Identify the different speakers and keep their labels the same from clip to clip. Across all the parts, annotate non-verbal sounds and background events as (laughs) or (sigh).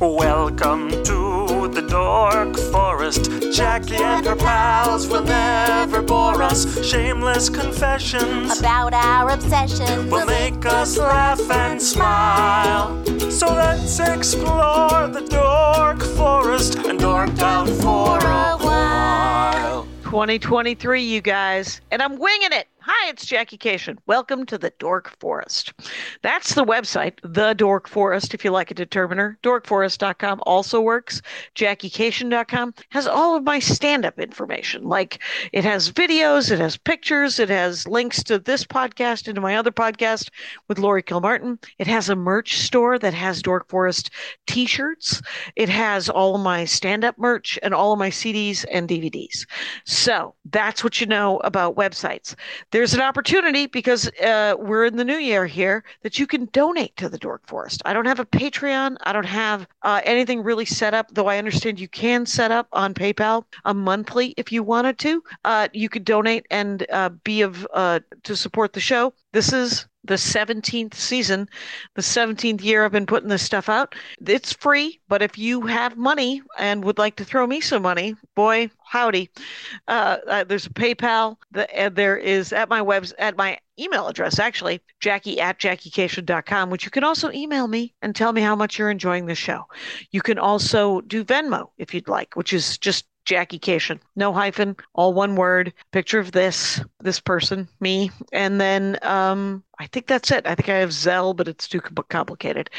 Speaker 1: Welcome to the Dork Forest. Jackie and her pals will never bore us. Shameless confessions
Speaker 2: about our obsession.
Speaker 1: will make us laugh and smile. So let's explore the Dork Forest and dork out for a while.
Speaker 3: 2023, you guys, and I'm winging it. Hi, it's Jackie Kashian. Welcome to the Dork Forest. That's the website, The Dork Forest, if you like a determiner. Dorkforest.com also works. JackieKashian.com has all of my stand up information. Like it has videos, it has pictures, it has links to this podcast and to my other podcast with Laurie Kilmartin. It has a merch store that has Dork Forest t shirts. It has all of my stand up merch and all of my CDs and DVDs. So that's what you know about websites there's an opportunity because uh, we're in the new year here that you can donate to the Dork Forest. I don't have a Patreon. I don't have uh, anything really set up, though I understand you can set up on PayPal a monthly if you wanted to. Uh, you could donate and uh, be of uh, to support the show. This is the 17th season, the 17th year I've been putting this stuff out. It's free, but if you have money and would like to throw me some money, boy, howdy. Uh, uh, there's a PayPal. The, and there is at my webs at my email address actually, Jackie at JackieKashian.com, which you can also email me and tell me how much you're enjoying the show. You can also do Venmo if you'd like, which is just Jackie Kashian, no hyphen, all one word. Picture of this, this person, me, and then um, I think that's it. I think I have Zelle, but it's too complicated.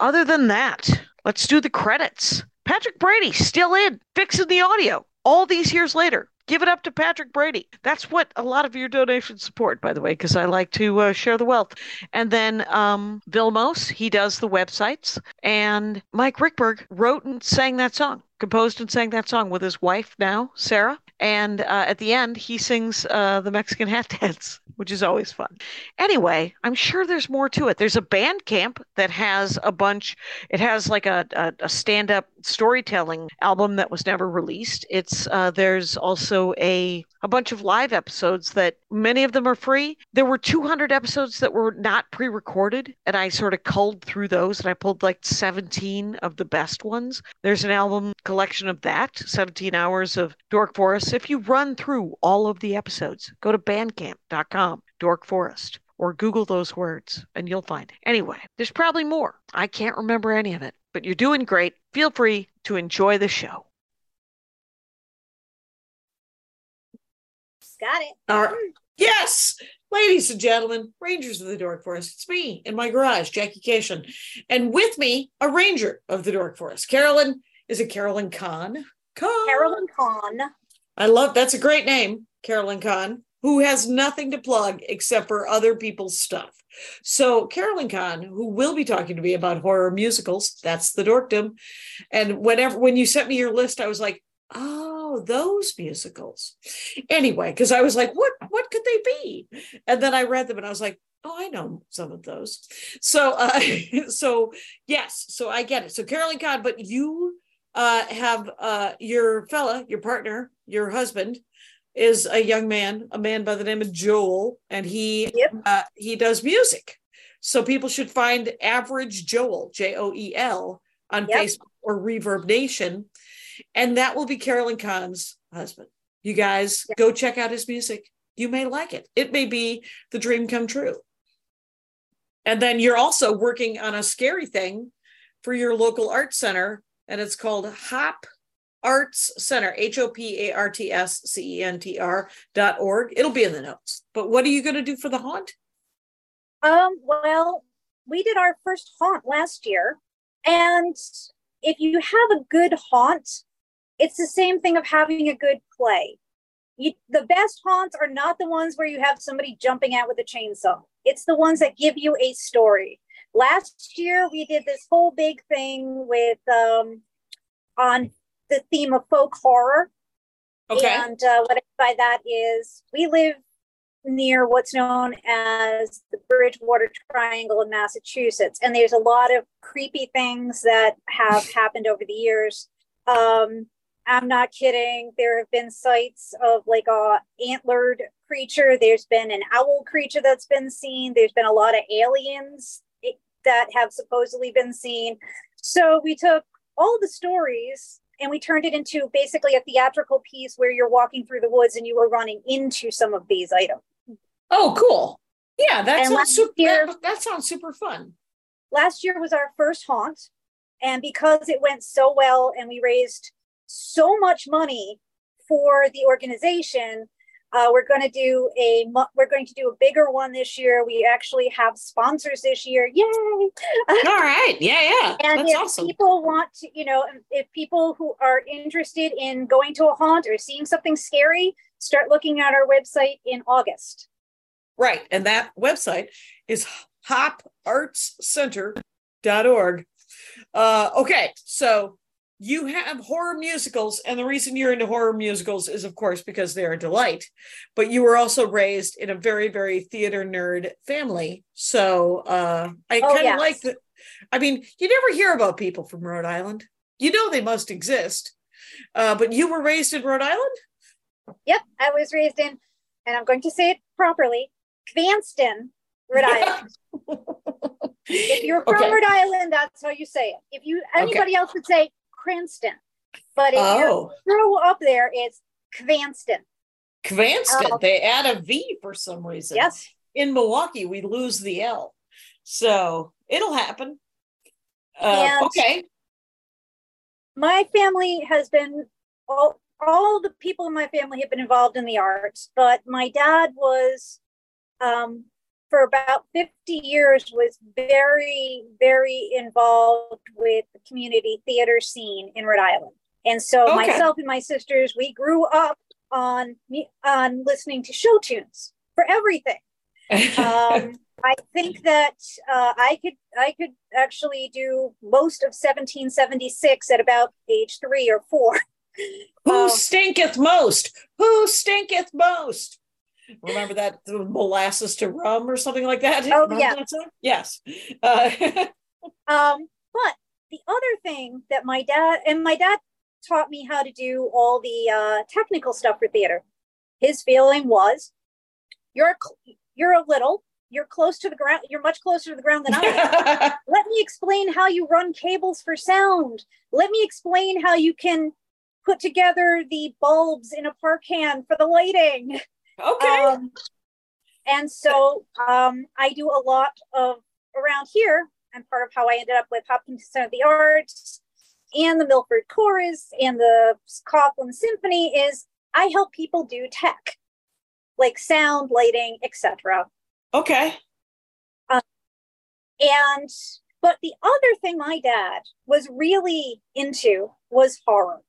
Speaker 3: Other than that, let's do the credits. Patrick Brady still in, fixing the audio all these years later. Give it up to Patrick Brady. That's what a lot of your donations support, by the way, because I like to uh, share the wealth. And then um, Vilmos, he does the websites. And Mike Ruekberg wrote and sang that song, composed and sang that song with his wife now, Sarah. And uh, at the end, he sings uh, the Mexican hat (laughs) dance, which is always fun. Anyway, I'm sure there's more to it. There's a band camp that has a bunch, it has like a, a, a stand up storytelling album that was never released. It's uh, There's also a, a bunch of live episodes that many of them are free. There were 200 episodes that were not pre recorded, and I sort of culled through those and I pulled like 17 of the best ones. There's an album collection of that, 17 hours of Dork Forest. If you run through all of the episodes, go to bandcamp.com, Dork Forest, or Google those words and you'll find it. Anyway, there's probably more. I can't remember any of it, but you're doing great. Feel free to enjoy the show.
Speaker 2: Got it.
Speaker 4: All right. Mm. Yes, ladies and gentlemen, Rangers of the Dork Forest. It's me in my garage, Jackie Kashian. And with me, a ranger of the Dork Forest. Carolyn, is it Carolyn Kahn? Kahn.
Speaker 2: Carolyn Kahn.
Speaker 4: I love that's a great name, Carolyn Kahn, who has nothing to plug except for other people's stuff. So Carolyn Kahn, who will be talking to me about horror musicals, that's the dorkdom. And whenever when you sent me your list, I was like, oh, those musicals. Anyway, because I was like, what what could they be? And then I read them and I was like, oh, I know some of those. So uh (laughs) so yes, so I get it. So Carolyn Kahn, but you uh have uh your fella, your partner, your husband is a young man, a man by the name of Joel, and he
Speaker 2: Yep.
Speaker 4: uh, he does music. So people should find Average Joel, J O E L, on
Speaker 2: Yep.
Speaker 4: Facebook or Reverb Nation, and that will be Carolyn Kahn's husband. You guys
Speaker 2: Yep.
Speaker 4: go check out his music. You may like it. It may be the dream come true. And then you're also working on a scary thing for your local art center, and it's called Hop Arts Center, H O P A R T S C E N T R dot org. It'll be in the notes. But what are you going to do for the haunt?
Speaker 2: Um, well, we did our first haunt last year. And if you have a good haunt, it's the same thing of having a good play. You, the best haunts are not the ones where you have somebody jumping out with a chainsaw. It's the ones that give you a story. Last year we did this whole big thing with um on the theme of folk horror.
Speaker 4: Okay.
Speaker 2: And uh, what I mean by that is we live near what's known as the Bridgewater Triangle in Massachusetts, and there's a lot of creepy things that have happened over the years. Um, I'm not kidding. There have been sights of like a antlered creature. There's been an owl creature that's been seen. There's been a lot of aliens eh, that have supposedly been seen. So we took all the stories and we turned it into basically a theatrical piece where you're walking through the woods and you were running into some of these items.
Speaker 3: Oh, cool. Yeah, that
Speaker 2: And
Speaker 3: sounds super.
Speaker 2: year-
Speaker 3: that, that sounds super fun.
Speaker 2: Last year was our first haunt, and because it went so well and we raised so much money for the organization, uh, we're going to do a we're going to do a bigger one this year. We actually have sponsors this year. Yay! (laughs)
Speaker 3: All right. Yeah, yeah.
Speaker 2: And
Speaker 3: That's
Speaker 2: if
Speaker 3: awesome.
Speaker 2: people want to, you know, if people who are interested in going to a haunt or seeing something scary, start looking at our website in August.
Speaker 3: Right. And that website is hopartscenter.org. Uh, okay. So you have horror musicals, and the reason you're into horror musicals is, of course, because they're a delight. But you were also raised in a very, very theater nerd family. So uh, I
Speaker 2: Oh,
Speaker 3: kind of
Speaker 2: yes.
Speaker 3: like that. I mean, you never hear about people from Rhode Island. You know they must exist. Uh, but you were raised in Rhode Island?
Speaker 2: Yep, I was raised in, and I'm going to say it properly, Cranston, Rhode Island. (laughs) If you're from
Speaker 3: Okay.
Speaker 2: Rhode Island, that's how you say it. If you anybody else would say Cranston, but if
Speaker 3: Oh,
Speaker 2: you grew up there, it's Cranston.
Speaker 3: Cranston.
Speaker 2: Oh.
Speaker 3: They add a V for some reason.
Speaker 2: Yes.
Speaker 3: In Milwaukee, we lose the L. So it'll happen. Uh, okay.
Speaker 2: my family has been all, all the people in my family have been involved in the arts but my dad was um, for about 50 years was very very involved with the community theater scene in rhode island and so
Speaker 3: Okay.
Speaker 2: myself and my sisters we grew up on on listening to show tunes for everything (laughs) um, I think that uh, I could I could actually do most of 1776 at about age three or four.
Speaker 3: Who
Speaker 2: um,
Speaker 3: stinketh most? Who stinketh most? Remember that the molasses to rum or something like that?
Speaker 2: Oh,
Speaker 3: Remember
Speaker 2: yeah.
Speaker 3: that? Yes. Uh, (laughs)
Speaker 2: Um, but the other thing that my dad and my dad taught me how to do all the uh, technical stuff for theater. His feeling was, you're you're a little, you're close to the ground, you're much closer to the ground than I am. (laughs) let me explain how you run cables for sound. Let me explain how you can put together the bulbs in a park can for the lighting.
Speaker 3: Okay.
Speaker 2: Um, and so um, I do a lot of around here. And part of how I ended up with Hopkins Center of the Arts and the Milford Chorus and the Coughlin Symphony is I help people do tech, like sound, lighting, etc.
Speaker 3: okay.
Speaker 2: And but the other thing my dad was really into was horror.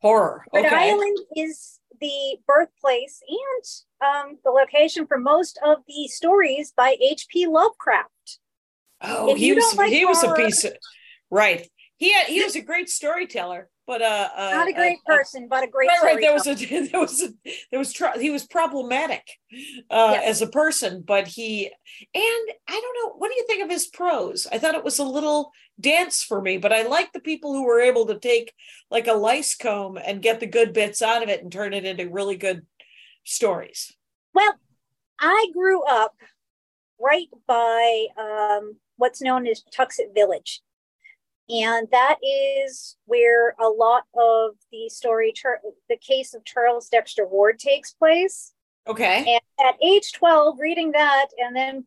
Speaker 3: Horror.
Speaker 2: Rhode
Speaker 3: Okay.
Speaker 2: Island is the birthplace and um, the location for most of the stories by H.P. Lovecraft.
Speaker 3: Oh,
Speaker 2: If
Speaker 3: he was
Speaker 2: like
Speaker 3: he was a piece of right. He had, he was a great storyteller, but uh, uh
Speaker 2: Not a great
Speaker 3: uh, uh,
Speaker 2: person, but a great
Speaker 3: right, right. There was a (laughs) there was a there was tr- he was problematic uh,
Speaker 2: Yes.
Speaker 3: as a person, but he and I don't know. What do you think of his prose? I thought it was a little dance for me, but I like the people who were able to take like a lice comb and get the good bits out of it and turn it into really good stories.
Speaker 2: Well, I grew up right by um, what's known as Tuxet Village. And that is where a lot of the story, the case of Charles Dexter Ward takes place.
Speaker 3: Okay.
Speaker 2: And at age 12, reading that and then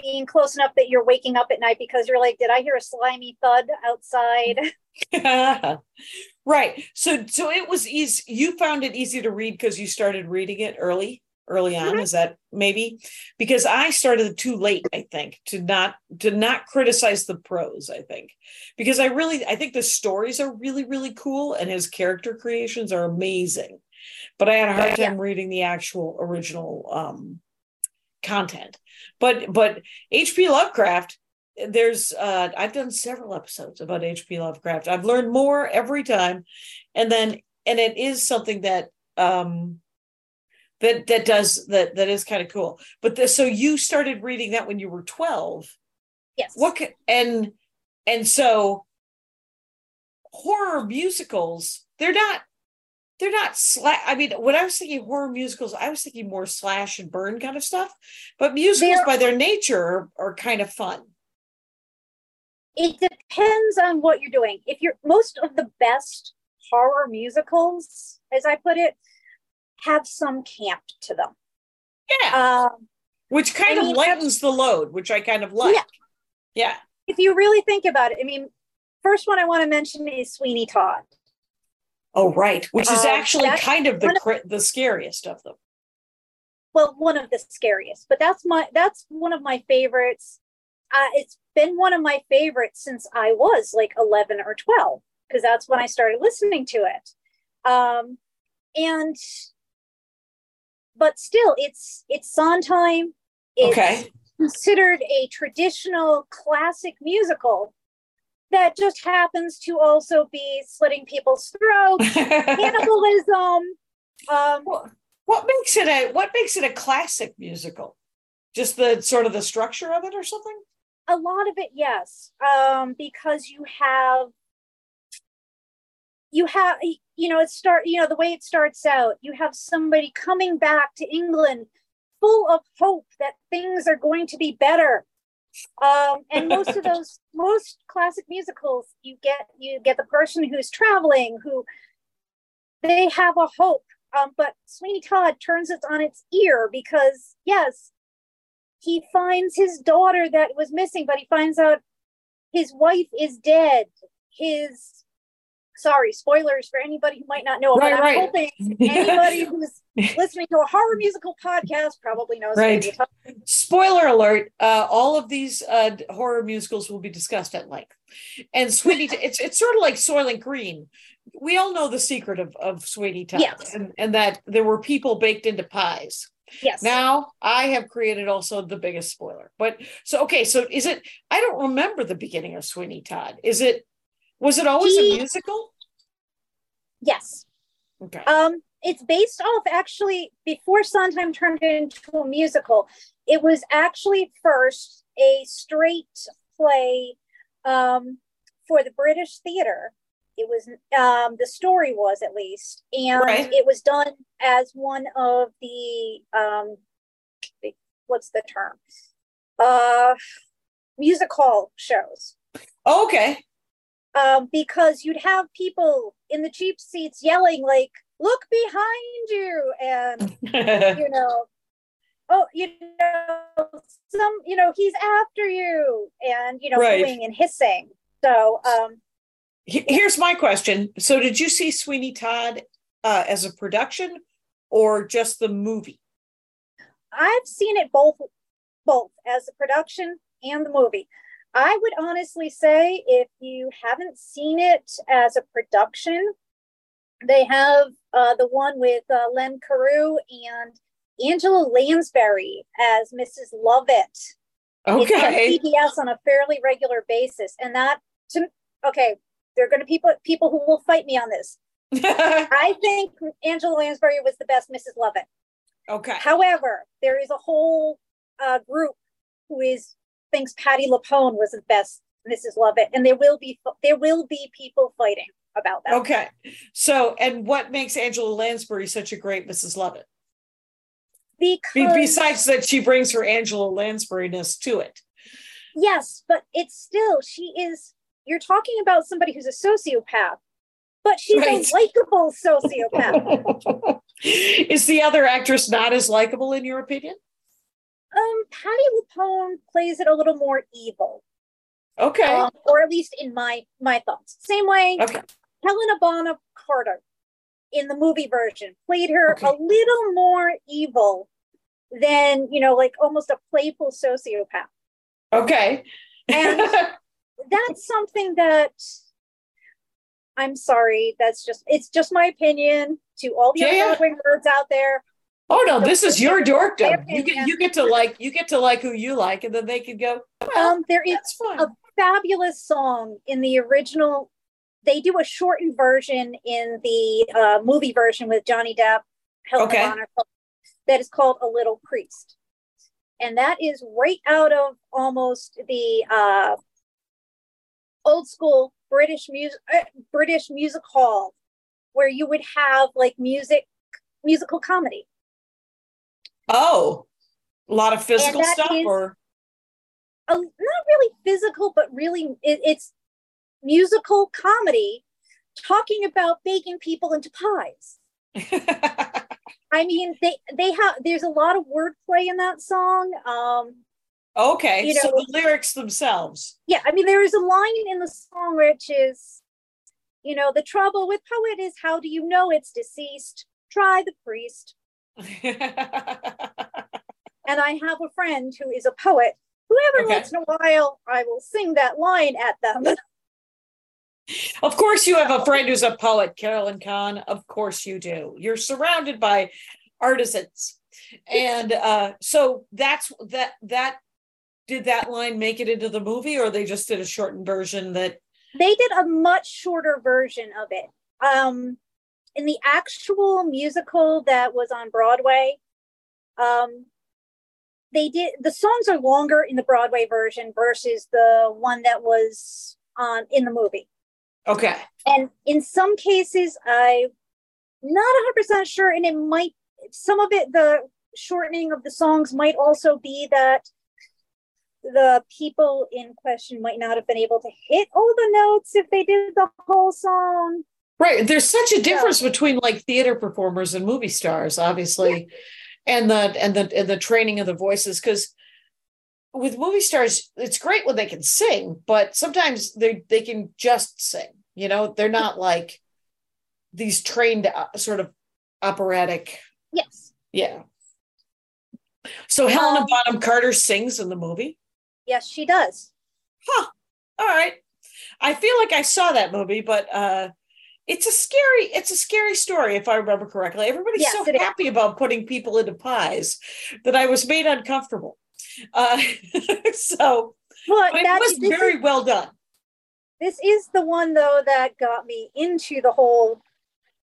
Speaker 2: being close enough that you're waking up at night because you're like, did I hear a slimy thud outside? (laughs) (laughs)
Speaker 3: right. So so it was easy. You found it easy to read because you started reading it early, early on.
Speaker 2: Mhm.
Speaker 3: Is that maybe? Because I started too late, I think, to not to not criticize the prose, I think. Because I really I think the stories are really, really cool and his character creations are amazing. But I had a hard
Speaker 2: Yeah.
Speaker 3: time reading the actual original um content. But but HP Lovecraft there's uh I've done several episodes about HP Lovecraft. I've learned more every time. And then and it is something that um that that does that that is kind of cool. But the, so you started reading that when you were 12.
Speaker 2: Yes.
Speaker 3: What ca- and and so horror musicals, they're not they're not slash. I mean, when I was thinking horror musicals, I was thinking more slash and burn kind of stuff. But musicals,
Speaker 2: They're-
Speaker 3: by their nature, are, are kind of fun.
Speaker 2: it depends on what you're doing. If you're most of the best horror musicals, as I put it, have some camp to them.
Speaker 3: Yeah.
Speaker 2: Um,
Speaker 3: which kind
Speaker 2: I
Speaker 3: of
Speaker 2: mean,
Speaker 3: lightens the load, which I kind of like.
Speaker 2: Yeah.
Speaker 3: Yeah.
Speaker 2: if you really think about it, I mean, first one I want to mention is Sweeney Todd.
Speaker 3: Oh, right. Which is
Speaker 2: Um,
Speaker 3: actually kind of the
Speaker 2: of-
Speaker 3: the scariest of them.
Speaker 2: well one of the scariest but that's my that's one of my favorites uh, it's been one of my favorites since i was like 11 or 12 because that's when i started listening to it um and but still it's it's sondheim it's
Speaker 3: Okay.
Speaker 2: considered a traditional classic musical that just happens to also be slitting people's throats (laughs) cannibalism um
Speaker 3: What- what makes it a what makes it a classic musical? Just the sort of the structure of it or something?
Speaker 2: a lot of it yes um because you have you have you know it start you know the way it starts out you have somebody coming back to england full of hope that things are going to be better um and most of (laughs) those most classic musicals you get you get the person who's traveling who they have a hope um but sweeney todd turns it on its ear because yes he finds his daughter that was missing, but he finds out his wife is dead. His sorry, spoilers for anybody who might not know,
Speaker 3: Right,
Speaker 2: but I'm
Speaker 3: right.
Speaker 2: hoping (laughs) anybody who's listening to a horror musical podcast probably knows.
Speaker 3: Right. Spoiler alert: uh, all of these uh, horror musicals will be discussed at length. And Sweeney, it's it's sort of like Soylent Green. We all know the secret of of Sweeney Todd,
Speaker 2: Yes.
Speaker 3: and, and that there were people baked into pies.
Speaker 2: Yes.
Speaker 3: Now I have created also the biggest spoiler. But so okay, so is it? I don't remember the beginning of Sweeney Todd. Is it? Was it always
Speaker 2: He-
Speaker 3: a musical?
Speaker 2: yes.
Speaker 3: Okay.
Speaker 2: Um, it's based off actually before Sondheim turned it into a musical. It was actually first a straight play um, for the British theater. It was um, the story was at least, and
Speaker 3: Right.
Speaker 2: it was done as one of the um, what's the term? Uh, music hall shows
Speaker 3: okay.
Speaker 2: Um, because you'd have people in the cheap seats yelling like look behind you and (laughs) you know oh you know some you know he's after you and you know
Speaker 3: Right.
Speaker 2: and hissing so um
Speaker 3: Here's my question. So, did you see Sweeney Todd uh, as a production or just the movie?
Speaker 2: i've seen it both both as a production and the movie i would honestly say if you haven't seen it as a production they have uh, the one with uh, len carew and angela lansbury as mrs lovett It's
Speaker 3: Okay.
Speaker 2: on PBS on a fairly regular basis, and that to okay, there are going to people people who will fight me on this. (laughs) I think Angela Lansbury was the best Mrs. Lovett.
Speaker 3: okay.
Speaker 2: However, there is a whole uh, group who is thinks Patti LuPone was the best Mrs. Lovett, and there will be there will be people fighting about that.
Speaker 3: Okay. So, and what makes Angela Lansbury such a great Mrs. Lovett? Be-
Speaker 2: Because
Speaker 3: besides that, she brings her Angela Lansburyness to it.
Speaker 2: yes, but it's still she is. You're talking about somebody who's a sociopath, but she's
Speaker 3: Right.
Speaker 2: a likable sociopath. (laughs)
Speaker 3: Is the other actress not as likable in your opinion?
Speaker 2: Um, Patti LuPone plays it a little more evil,
Speaker 3: Okay.
Speaker 2: um, or at least in my my thoughts. Same way,
Speaker 3: okay.
Speaker 2: Helena Bonham Carter in the movie version played her
Speaker 3: Okay.
Speaker 2: a little more evil than you know, like almost a playful sociopath.
Speaker 3: Okay.
Speaker 2: And (laughs) that's something that I'm sorry. That's just it's just my opinion. To all the
Speaker 3: Yeah, yeah.
Speaker 2: other nerds out there,
Speaker 3: oh no, this is your dorkdom. You get you get to like you get to like who you like, and then they can go. Well,
Speaker 2: um, there is
Speaker 3: fine.
Speaker 2: a fabulous song in the original. They do a shortened version in the uh, movie version with Johnny Depp, Helena
Speaker 3: Okay.
Speaker 2: Carter, that is called "A Little Priest," and that is right out of almost the uh, old school British music, uh, British music hall, where you would have like music, musical comedy.
Speaker 3: Oh, a lot of physical stuff,
Speaker 2: is-
Speaker 3: or
Speaker 2: a not really physical, but really it, it's musical comedy talking about baking people into pies. (laughs) I mean, they they have there's a lot of wordplay in that song. Um,
Speaker 3: okay,
Speaker 2: You
Speaker 3: so the lyrics themselves.
Speaker 2: yeah, I mean, there is a line in the song which is, you know, the trouble with poet is how do you know it's deceased? Try the priest. (laughs) And I have a friend who is a poet who every
Speaker 3: Okay.
Speaker 2: once in a while I will sing that line at them. (laughs)
Speaker 3: of course, you have a friend who's a poet, Carolyn Kahn. Of course, you do. You're surrounded by artisans, and uh, so that's that. That did that line make it into the movie, or they just did a shortened version that?
Speaker 2: they did a much shorter version of it. Um, in the actual musical that was on Broadway, um, they did the songs are longer in the Broadway version versus the one that was on in the movie.
Speaker 3: Okay,
Speaker 2: And in some cases, I'm not 100% sure, and it might some of it the shortening of the songs might also be that the people in question might not have been able to hit all the notes if they did the whole song.
Speaker 3: Right. There's such a difference between like theater performers and movie stars, obviously, and the and the and the training of the voices because. With movie stars, it's great when they can sing, but sometimes they they can just sing. You know, they're not like these trained uh, sort of operatic
Speaker 2: Yes.
Speaker 3: Yeah. So Helena
Speaker 2: Um,
Speaker 3: Bonham Carter sings in the movie.
Speaker 2: Yes, she does. Huh.
Speaker 3: All right. I feel like I saw that movie, but uh it's a scary, it's a scary story if I remember correctly. Everybody's
Speaker 2: Yes,
Speaker 3: so
Speaker 2: it is.
Speaker 3: happy about putting people into pies that I was made uncomfortable. Uh (laughs) so it
Speaker 2: that,
Speaker 3: was very
Speaker 2: is,
Speaker 3: well done.
Speaker 2: this is the one though that got me into the whole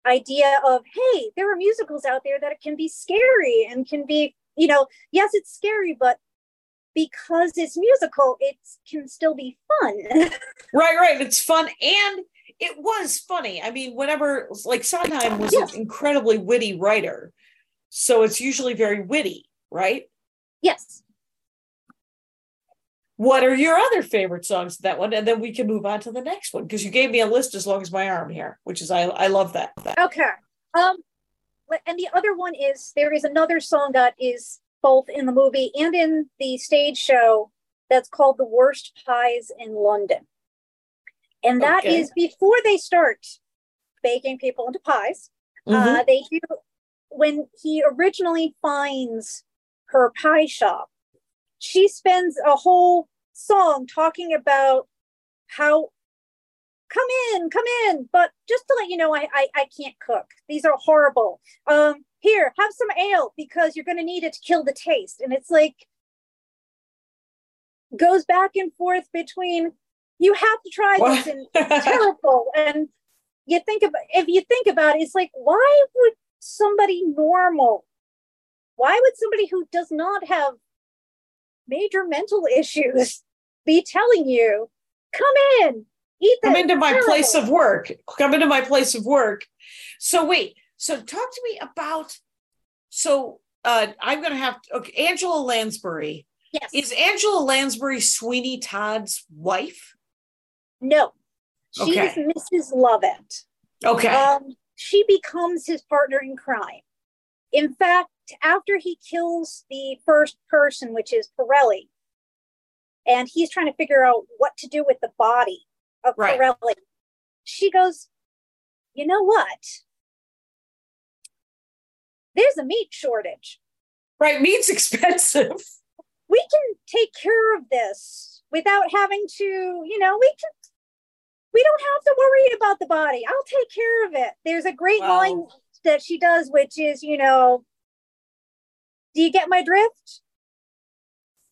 Speaker 2: idea of hey, there are musicals out there that can be scary and can be, you know, yes, it's scary, but because it's musical, it can still be fun. (laughs)
Speaker 3: Right, right. It's fun and it was funny. I mean, whenever like Sondheim was an incredibly witty writer. So it's usually very witty, right?
Speaker 2: yes.
Speaker 3: What are your other favorite songs that one? And then we can move on to the next one because you gave me a list as long as my arm here, which is I I love that.
Speaker 2: Okay. Um, and the other one is there is another song that is both in the movie and in the stage show that's called "The Worst Pies in London," and that is
Speaker 3: Okay.
Speaker 2: before they start baking people into pies.
Speaker 3: Mhm.
Speaker 2: Uh, they do when he originally finds her pie shop. She spends a whole song talking about how come in, come in, but just to let you know, I I, I can't cook. These are horrible. Um, here, have some ale because you're going to need it to kill the taste. And it's like goes back and forth between you have to try
Speaker 3: What?
Speaker 2: this and it's terrible (laughs) and you think about if you think about it it's like why would somebody normal why would somebody who does not have major mental issues be telling you come in eat
Speaker 3: Come into my
Speaker 2: terrible."
Speaker 3: place of work. Come into my place of work. So wait, so talk to me about so uh I'm gonna have to okay, Angela Lansbury.
Speaker 2: yes
Speaker 3: Is Angela Lansbury Sweeney Todd's wife?
Speaker 2: No she
Speaker 3: Okay.
Speaker 2: mrs lovett
Speaker 3: Okay.
Speaker 2: um, she becomes his partner in crime. In fact, after he kills the first person, which is Pirelli, and he's trying to figure out what to do with the body of
Speaker 3: Right.
Speaker 2: Pirelli, she goes, You know what? There's a meat shortage.
Speaker 3: right, meat's (laughs) expensive.
Speaker 2: We can take care of this without having to, you know, we can. We don't have to worry about the body. I'll take care of it. There's a great
Speaker 3: Wow.
Speaker 2: line that she does, which is, you know, do you get my drift?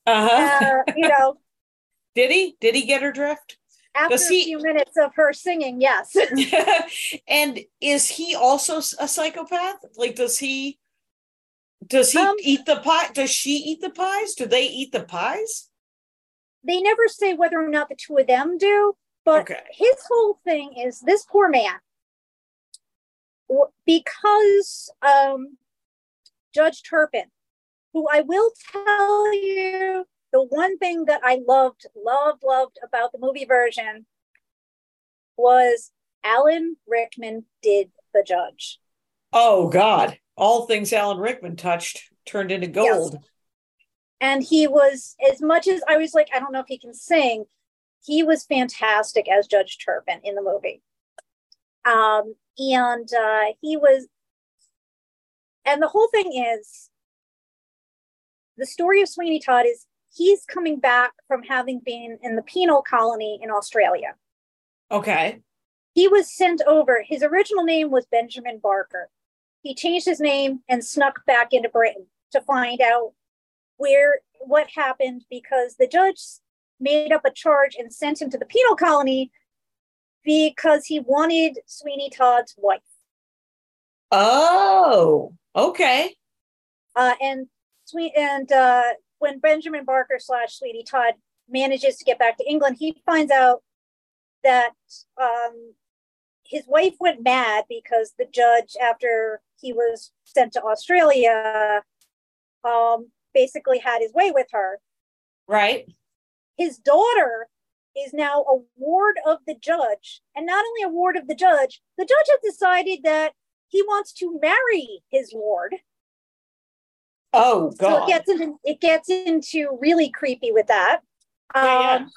Speaker 3: Uh-huh.
Speaker 2: Uh, you know, (laughs)
Speaker 3: Did he? Did he get her drift?
Speaker 2: after
Speaker 3: Does
Speaker 2: a
Speaker 3: he-
Speaker 2: few minutes of her singing, yes. (laughs)
Speaker 3: and is he also a psychopath? Like, does he? Does he
Speaker 2: Um,
Speaker 3: eat the pie? Does she eat the pies? Do they eat the pies?
Speaker 2: they never say whether or not the two of them do, but
Speaker 3: Okay.
Speaker 2: his whole thing is this poor man, because um, Judge Turpin, who I will tell you the one thing that I loved, loved, loved about the movie version was Alan Rickman did the judge.
Speaker 3: Oh God. All things Alan Rickman touched turned into gold. Yes.
Speaker 2: And he was, as much as I was like, I don't know if he can sing, he was fantastic as Judge Turpin in the movie. Um, and uh, he was, and the whole thing is the story of Sweeney Todd is he's coming back from having been in the penal colony in Australia.
Speaker 3: Okay.
Speaker 2: He was sent over. His original name was Benjamin Barker. He changed his name and snuck back into Britain to find out where what happened because the judge made up a charge and sent him to the penal colony because he wanted Sweeney Todd's wife.
Speaker 3: Oh, okay.
Speaker 2: Uh, and Sweet and uh, when Benjamin Barker slash Sweeney Todd manages to get back to England, he finds out that um, his wife went mad because the judge, after he was sent to Australia, um, basically had his way with her.
Speaker 3: Right.
Speaker 2: His daughter is now a ward of the judge. And not only a ward of the judge, the judge has decided that he wants to marry his ward.
Speaker 3: Oh God!
Speaker 2: So it gets into it gets into really creepy with that. Yeah, um,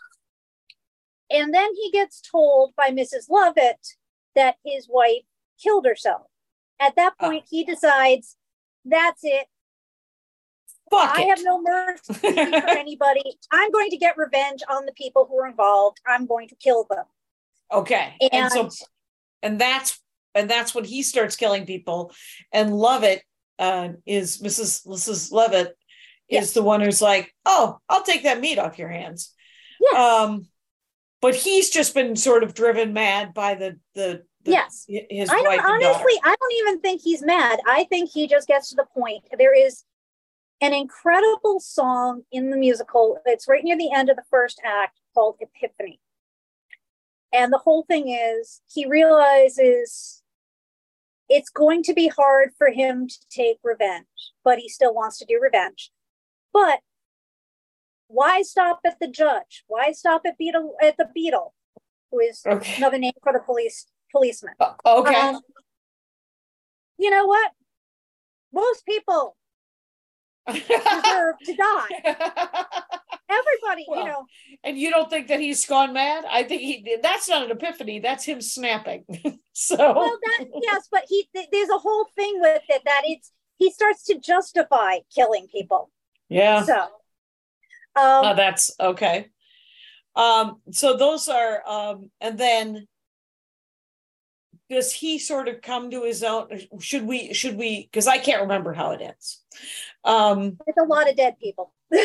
Speaker 2: yeah. And then he gets told by Mrs. Lovett that his wife killed herself. At that ah. point, he decides that's it.
Speaker 3: Fuck
Speaker 2: I
Speaker 3: it.
Speaker 2: have no mercy for (laughs) anybody. I'm going to get revenge on the people who are involved. I'm going to kill them.
Speaker 3: Okay. And, and so and that's and that's when he starts killing people. And Lovett uh, is Mrs. Mrs. Lovett yes. is the one who's like, "Oh, I'll take that meat off your hands."
Speaker 2: Yes.
Speaker 3: Um, but he's just been sort of driven mad by the the, the
Speaker 2: yes.
Speaker 3: His
Speaker 2: I don't honestly. I don't even think he's mad. I think he just gets to the point. There is an incredible song in the musical. It's right near the end of the first act called Epiphany. And the whole thing is he realizes it's going to be hard for him to take revenge, but he still wants to do revenge. But why stop at the judge? Why stop at Beadle at the Beetle, who is okay. another name for the police policeman?
Speaker 3: Uh, okay. Um,
Speaker 2: you know what? Most people deserve to die. (laughs) Everybody, well, you know.
Speaker 3: And you don't think that he's gone mad? I think he that's not an epiphany, that's him snapping. (laughs) so
Speaker 2: Well, that yes, but he there's a whole thing with it that it's he starts to justify killing people.
Speaker 3: Yeah.
Speaker 2: So um
Speaker 3: oh, that's okay. Um so those are um and then does he sort of come to his own should we should we because i can't remember how it ends. Um
Speaker 2: there's a lot of dead people. (laughs)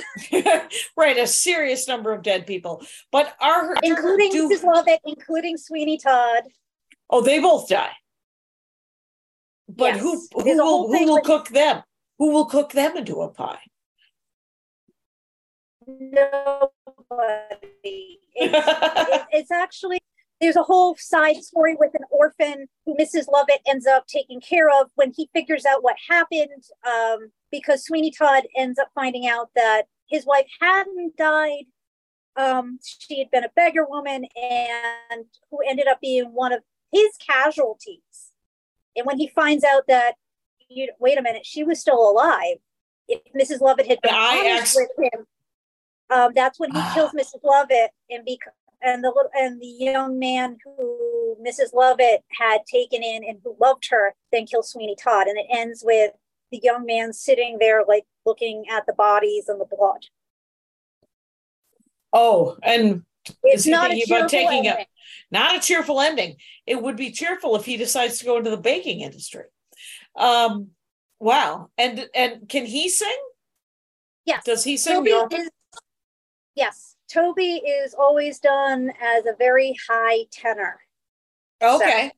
Speaker 3: Right a serious number of dead people. But are her
Speaker 2: including do, mrs. Lovett including sweeney todd.
Speaker 3: Oh they both die. But yes. who who will, who will cook them? Who will cook them into a pie?
Speaker 2: Nobody. It's, (laughs) it's actually there's a whole side story with an orphan who Mrs. Lovett ends up taking care of when he figures out what happened. Um, because Sweeney Todd ends up finding out that his wife hadn't died. Um, she had been a beggar woman and who ended up being one of his casualties. And when he finds out that, you wait a minute, she was still alive. If Mrs. Lovett had been honest with him, um, that's when he (sighs) kills Mrs. Lovett and because and the little and the young man who Mrs. Lovett had taken in and who loved her then kills Sweeney Todd, and it ends with the young man sitting there like looking at the bodies and the blood.
Speaker 3: Oh, and it's not a about taking ending. a not a cheerful ending. It would be cheerful if he decides to go into the baking industry. Um, wow. And and can he sing?
Speaker 2: Yes.
Speaker 3: Does he sing?
Speaker 2: Yes. Toby is always done as a very high tenor.
Speaker 3: Okay.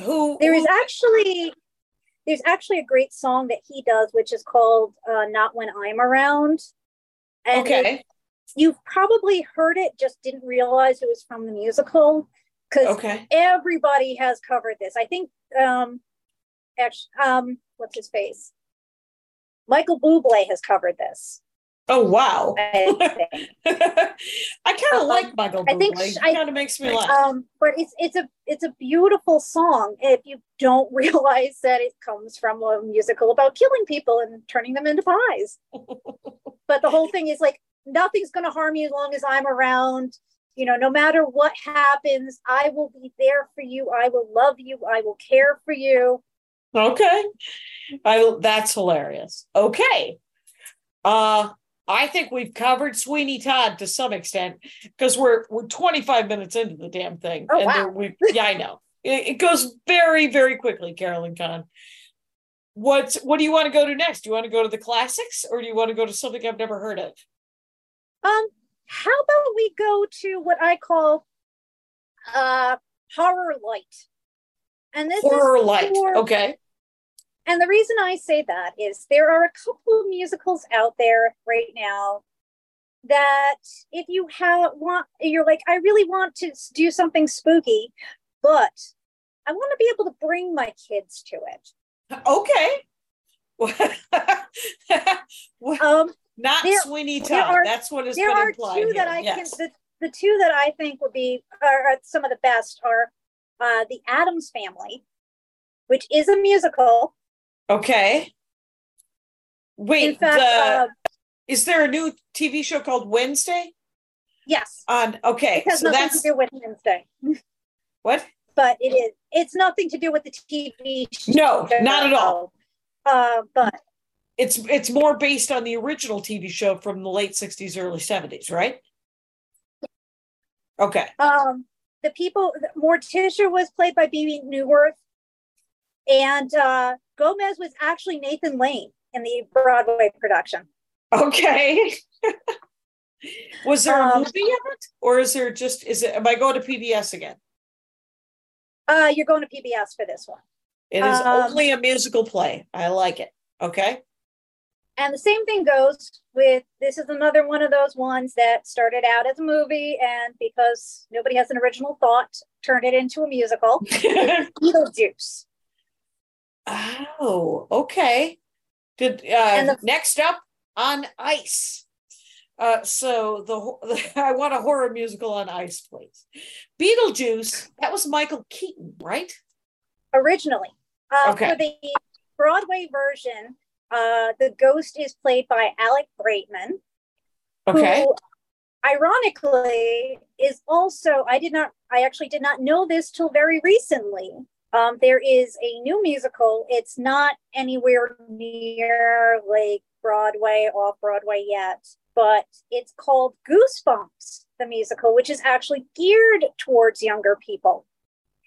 Speaker 3: So, who
Speaker 2: there is actually there's actually a great song that he does, which is called uh, "Not When I'm Around."
Speaker 3: And okay.
Speaker 2: You've probably heard it, just didn't realize it was from the musical because
Speaker 3: okay.
Speaker 2: everybody has covered this. I think, um, actually, um, what's his face? Michael Bublé has covered this.
Speaker 3: Oh wow. (laughs)
Speaker 2: I.
Speaker 3: I kind of
Speaker 2: Um,
Speaker 3: like Michael
Speaker 2: I think
Speaker 3: Bublé.
Speaker 2: sh-
Speaker 3: He kind of makes me laugh.
Speaker 2: um, but it's it's a it's a beautiful song if you don't (laughs) realize that it comes from a musical about killing people and turning them into pies. (laughs) but the whole thing is like nothing's going to harm you as long as I'm around. You know, no matter what happens, I will be there for you. I will love you. I will care for you.
Speaker 3: Okay. I that's hilarious. Okay. Uh I think we've covered Sweeney Todd to some extent because we're we're 25 minutes into the damn thing.
Speaker 2: Oh,
Speaker 3: and
Speaker 2: wow.
Speaker 3: we yeah, I know. (laughs) It, it goes very, very quickly, Carolyn Kahn. What's what do you want to go to next? Do you want to go to the classics or do you want to go to something I've never heard of?
Speaker 2: Um, how about we go to what I call uh horror light? And this
Speaker 3: Horror
Speaker 2: is
Speaker 3: light.
Speaker 2: for-
Speaker 3: Okay.
Speaker 2: And the reason I say that is there are a couple of musicals out there right now that if you have want you're like I really want to do something spooky, but I want to be able to bring my kids to it.
Speaker 3: Okay. What- (laughs) (laughs)
Speaker 2: Um
Speaker 3: Not
Speaker 2: there-
Speaker 3: Sweeney Todd. That's what has
Speaker 2: there are two that. I
Speaker 3: yes.
Speaker 2: can the, the two that I think would be are, are some of the best are uh the Addams family, which is a musical.
Speaker 3: Okay. Wait,
Speaker 2: fact,
Speaker 3: the,
Speaker 2: uh,
Speaker 3: is there a new TV show called Wednesday?
Speaker 2: yes,
Speaker 3: On okay, so
Speaker 2: nothing
Speaker 3: that's
Speaker 2: to do with Wednesday,
Speaker 3: what?
Speaker 2: but it is. It's nothing to do with the TV show.
Speaker 3: No, not at all.
Speaker 2: Uh, but
Speaker 3: It's it's more based on the original TV show from the late '60s, early '70s, right? Okay.
Speaker 2: um, the people, Morticia was played by Bebe Neuwirth, and uh, Gomez was actually Nathan Lane in the Broadway production.
Speaker 3: Okay. Was there a
Speaker 2: Um,
Speaker 3: movie of it, or is there just is it? Am I going to PBS again?
Speaker 2: Uh, you're going to PBS for this one.
Speaker 3: It is
Speaker 2: Um,
Speaker 3: only a musical play. I like it. Okay.
Speaker 2: And the same thing goes with this is another one of those ones that started out as a movie, and because nobody has an original thought, turned it into a musical. (laughs) Beetlejuice.
Speaker 3: Oh, okay. Did uh,
Speaker 2: the-
Speaker 3: next up on ice. Uh, so the, ho- (laughs) I want a horror musical on ice, please. Beetlejuice. That was Michael Keaton, right?
Speaker 2: Originally, uh,
Speaker 3: Okay.
Speaker 2: for the Broadway version, uh, the ghost is played by Alex Brightman,
Speaker 3: Okay.
Speaker 2: who ironically is also I did not I actually did not know this till very recently. Um, there is a new musical. It's not anywhere near like Broadway, off Broadway yet, but it's called Goosebumps, the musical, which is actually geared towards younger people.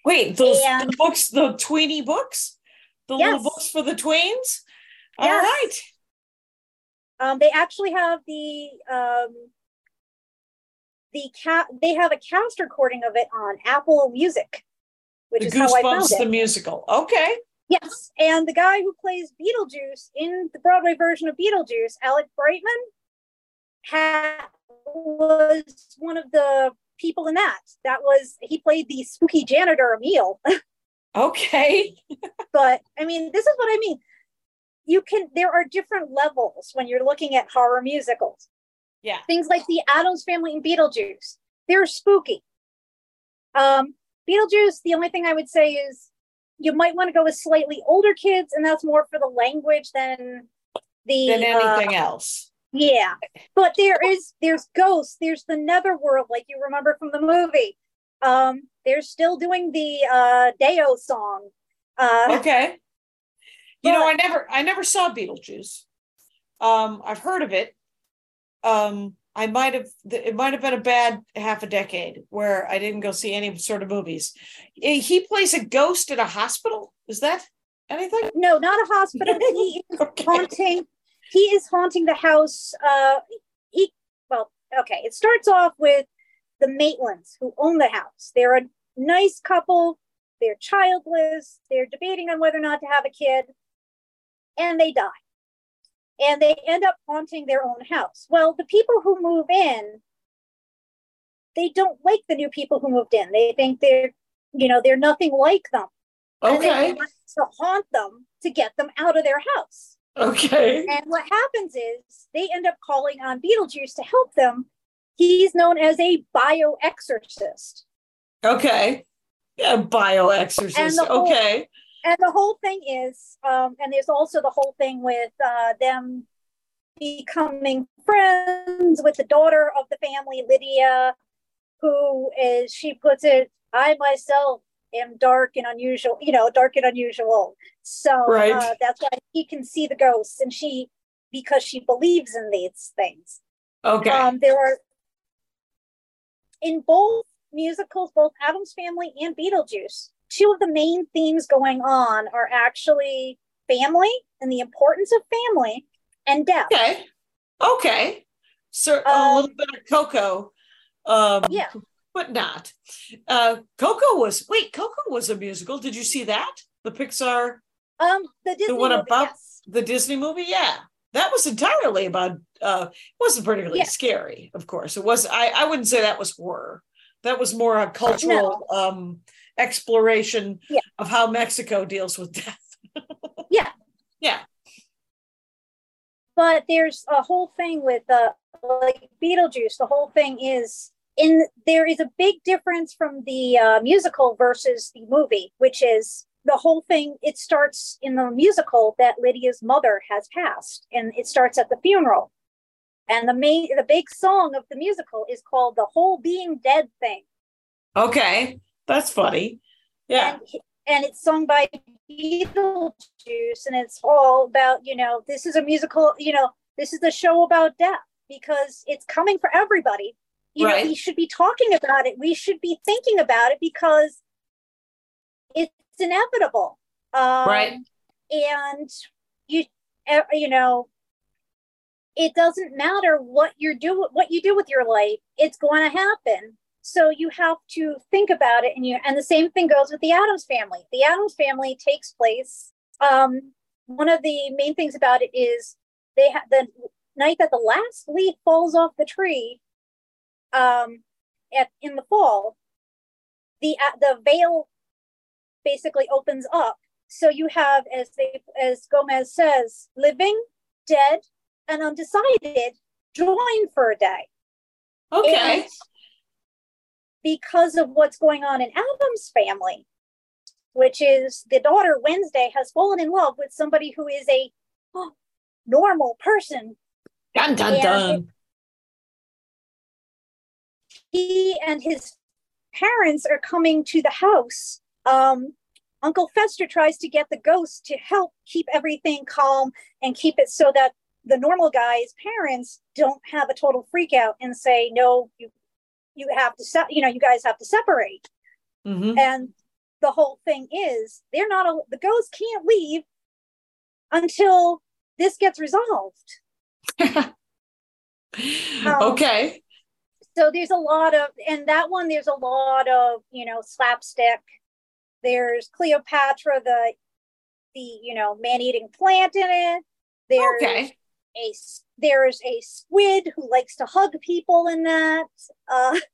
Speaker 3: Wait, those
Speaker 2: and-
Speaker 3: the books, the tweeny books, the little books for the tweens. All
Speaker 2: Yes.
Speaker 3: right.
Speaker 2: Um, they actually have the um, the cat. They have a cast recording of it on Apple Music, which
Speaker 3: The
Speaker 2: is how I found
Speaker 3: Goosebumps,
Speaker 2: it.
Speaker 3: the musical. Okay.
Speaker 2: Yes, and the guy who plays Beetlejuice in the Broadway version of Beetlejuice, Alex Brightman, had was one of the people in that. That was he played the spooky janitor Emil. (laughs)
Speaker 3: Okay.
Speaker 2: but I mean, this is what I mean. You can there are different levels when you're looking at horror musicals.
Speaker 3: Yeah.
Speaker 2: Things like the Addams Family and Beetlejuice, they're spooky. Um, Beetlejuice, the only thing I would say is you might want to go with slightly older kids, and that's more for the language than the
Speaker 3: Than
Speaker 2: uh,
Speaker 3: anything else.
Speaker 2: yeah. But there is there's ghosts, there's the netherworld, like you remember from the movie. Um, they're still doing the uh Deo song. Uh
Speaker 3: Okay. You know, I never I never saw Beetlejuice. Um, I've heard of it. Um, I might have it might have been a bad half a decade where I didn't go see any sort of movies. Eh, He plays a ghost at a hospital. Is that anything?
Speaker 2: no, not a hospital. (laughs) he is
Speaker 3: Okay.
Speaker 2: haunting he is haunting the house. Uh he well, okay, it starts off with the Maitlands who own the house. They're a nice couple, they're childless, they're debating on whether or not to have a kid, and they die. And they end up haunting their own house. Well, the people who move in, they don't like the new people who moved in. They think they're, you know, they're nothing like them.
Speaker 3: Okay.
Speaker 2: to haunt them to get them out of their house.
Speaker 3: Okay.
Speaker 2: And what happens is they end up calling on Beetlejuice to help them. He's known as a bioexorcist.
Speaker 3: Okay. Yeah, bioexorcist. Okay.
Speaker 2: And the whole thing is um and there's also the whole thing with uh them becoming friends with the daughter of the family lydia who is she puts it i myself am dark and unusual you know dark and unusual so
Speaker 3: Right.
Speaker 2: uh, that's why he can see the ghosts and she because she believes in these things
Speaker 3: Okay.
Speaker 2: um there are in both musicals both Addams family and beetlejuice two of the main themes going on are actually family and the importance of family and death
Speaker 3: okay. Okay. So a
Speaker 2: Um,
Speaker 3: little bit of Coco. Um,
Speaker 2: Yeah.
Speaker 3: But not. Uh, Coco was, wait, Coco was a musical. Did you see that? The Pixar,
Speaker 2: um the disney the
Speaker 3: one
Speaker 2: movie,
Speaker 3: about-
Speaker 2: yes.
Speaker 3: the Disney movie? Yeah. That was entirely about, uh, it wasn't particularly
Speaker 2: Yeah.
Speaker 3: scary, of course. It was, I, I wouldn't say that was horror. That was more a cultural um, exploration
Speaker 2: Yeah.
Speaker 3: of how Mexico deals with death. (laughs)
Speaker 2: Yeah.
Speaker 3: Yeah.
Speaker 2: but there's a whole thing with uh like beetlejuice the whole thing is in there is a big difference from the uh, musical versus the movie which is the whole thing it starts in the musical that lydia's mother has passed and it starts at the funeral and the main the big song of the musical is called the whole being dead thing
Speaker 3: Okay. That's funny. Yeah.
Speaker 2: and and it's sung by Beetlejuice, and it's all about you know this is a musical, you know this is a show about death because it's coming for everybody. You
Speaker 3: Right.
Speaker 2: know, we should be talking about it. We should be thinking about it because it's inevitable. Um,
Speaker 3: Right.
Speaker 2: And you, you know, it doesn't matter what you're do what you do with your life. It's going to happen. So you have to think about it, and you and the same thing goes with the Addams family. The Addams family takes place. Um, one of the main things about it is they have the night that the last leaf falls off the tree. Um, at in the fall, the uh, the veil basically opens up. So you have, as they as Gomez says, living, dead, and undecided join for a day.
Speaker 3: Okay.
Speaker 2: And because of what's going on in Addams family, which is the daughter Wednesday has fallen in love with somebody who is a oh, normal person.
Speaker 3: Dun dun
Speaker 2: and
Speaker 3: dun.
Speaker 2: He and his parents are coming to the house. Um, Uncle Fester tries to get the ghost to help keep everything calm and keep it so that the normal guy's parents don't have a total freak out and say, no, you you have to se- you know, you guys have to separate.
Speaker 3: Mhm.
Speaker 2: And the whole thing is they're not a, the ghost can't leave until this gets resolved. (laughs) Um,
Speaker 3: okay.
Speaker 2: so there's a lot of and that one there's a lot of you know slapstick there's cleopatra the the you know man-eating plant in it there's
Speaker 3: Okay.
Speaker 2: a there's a squid who likes to hug people in that uh (laughs)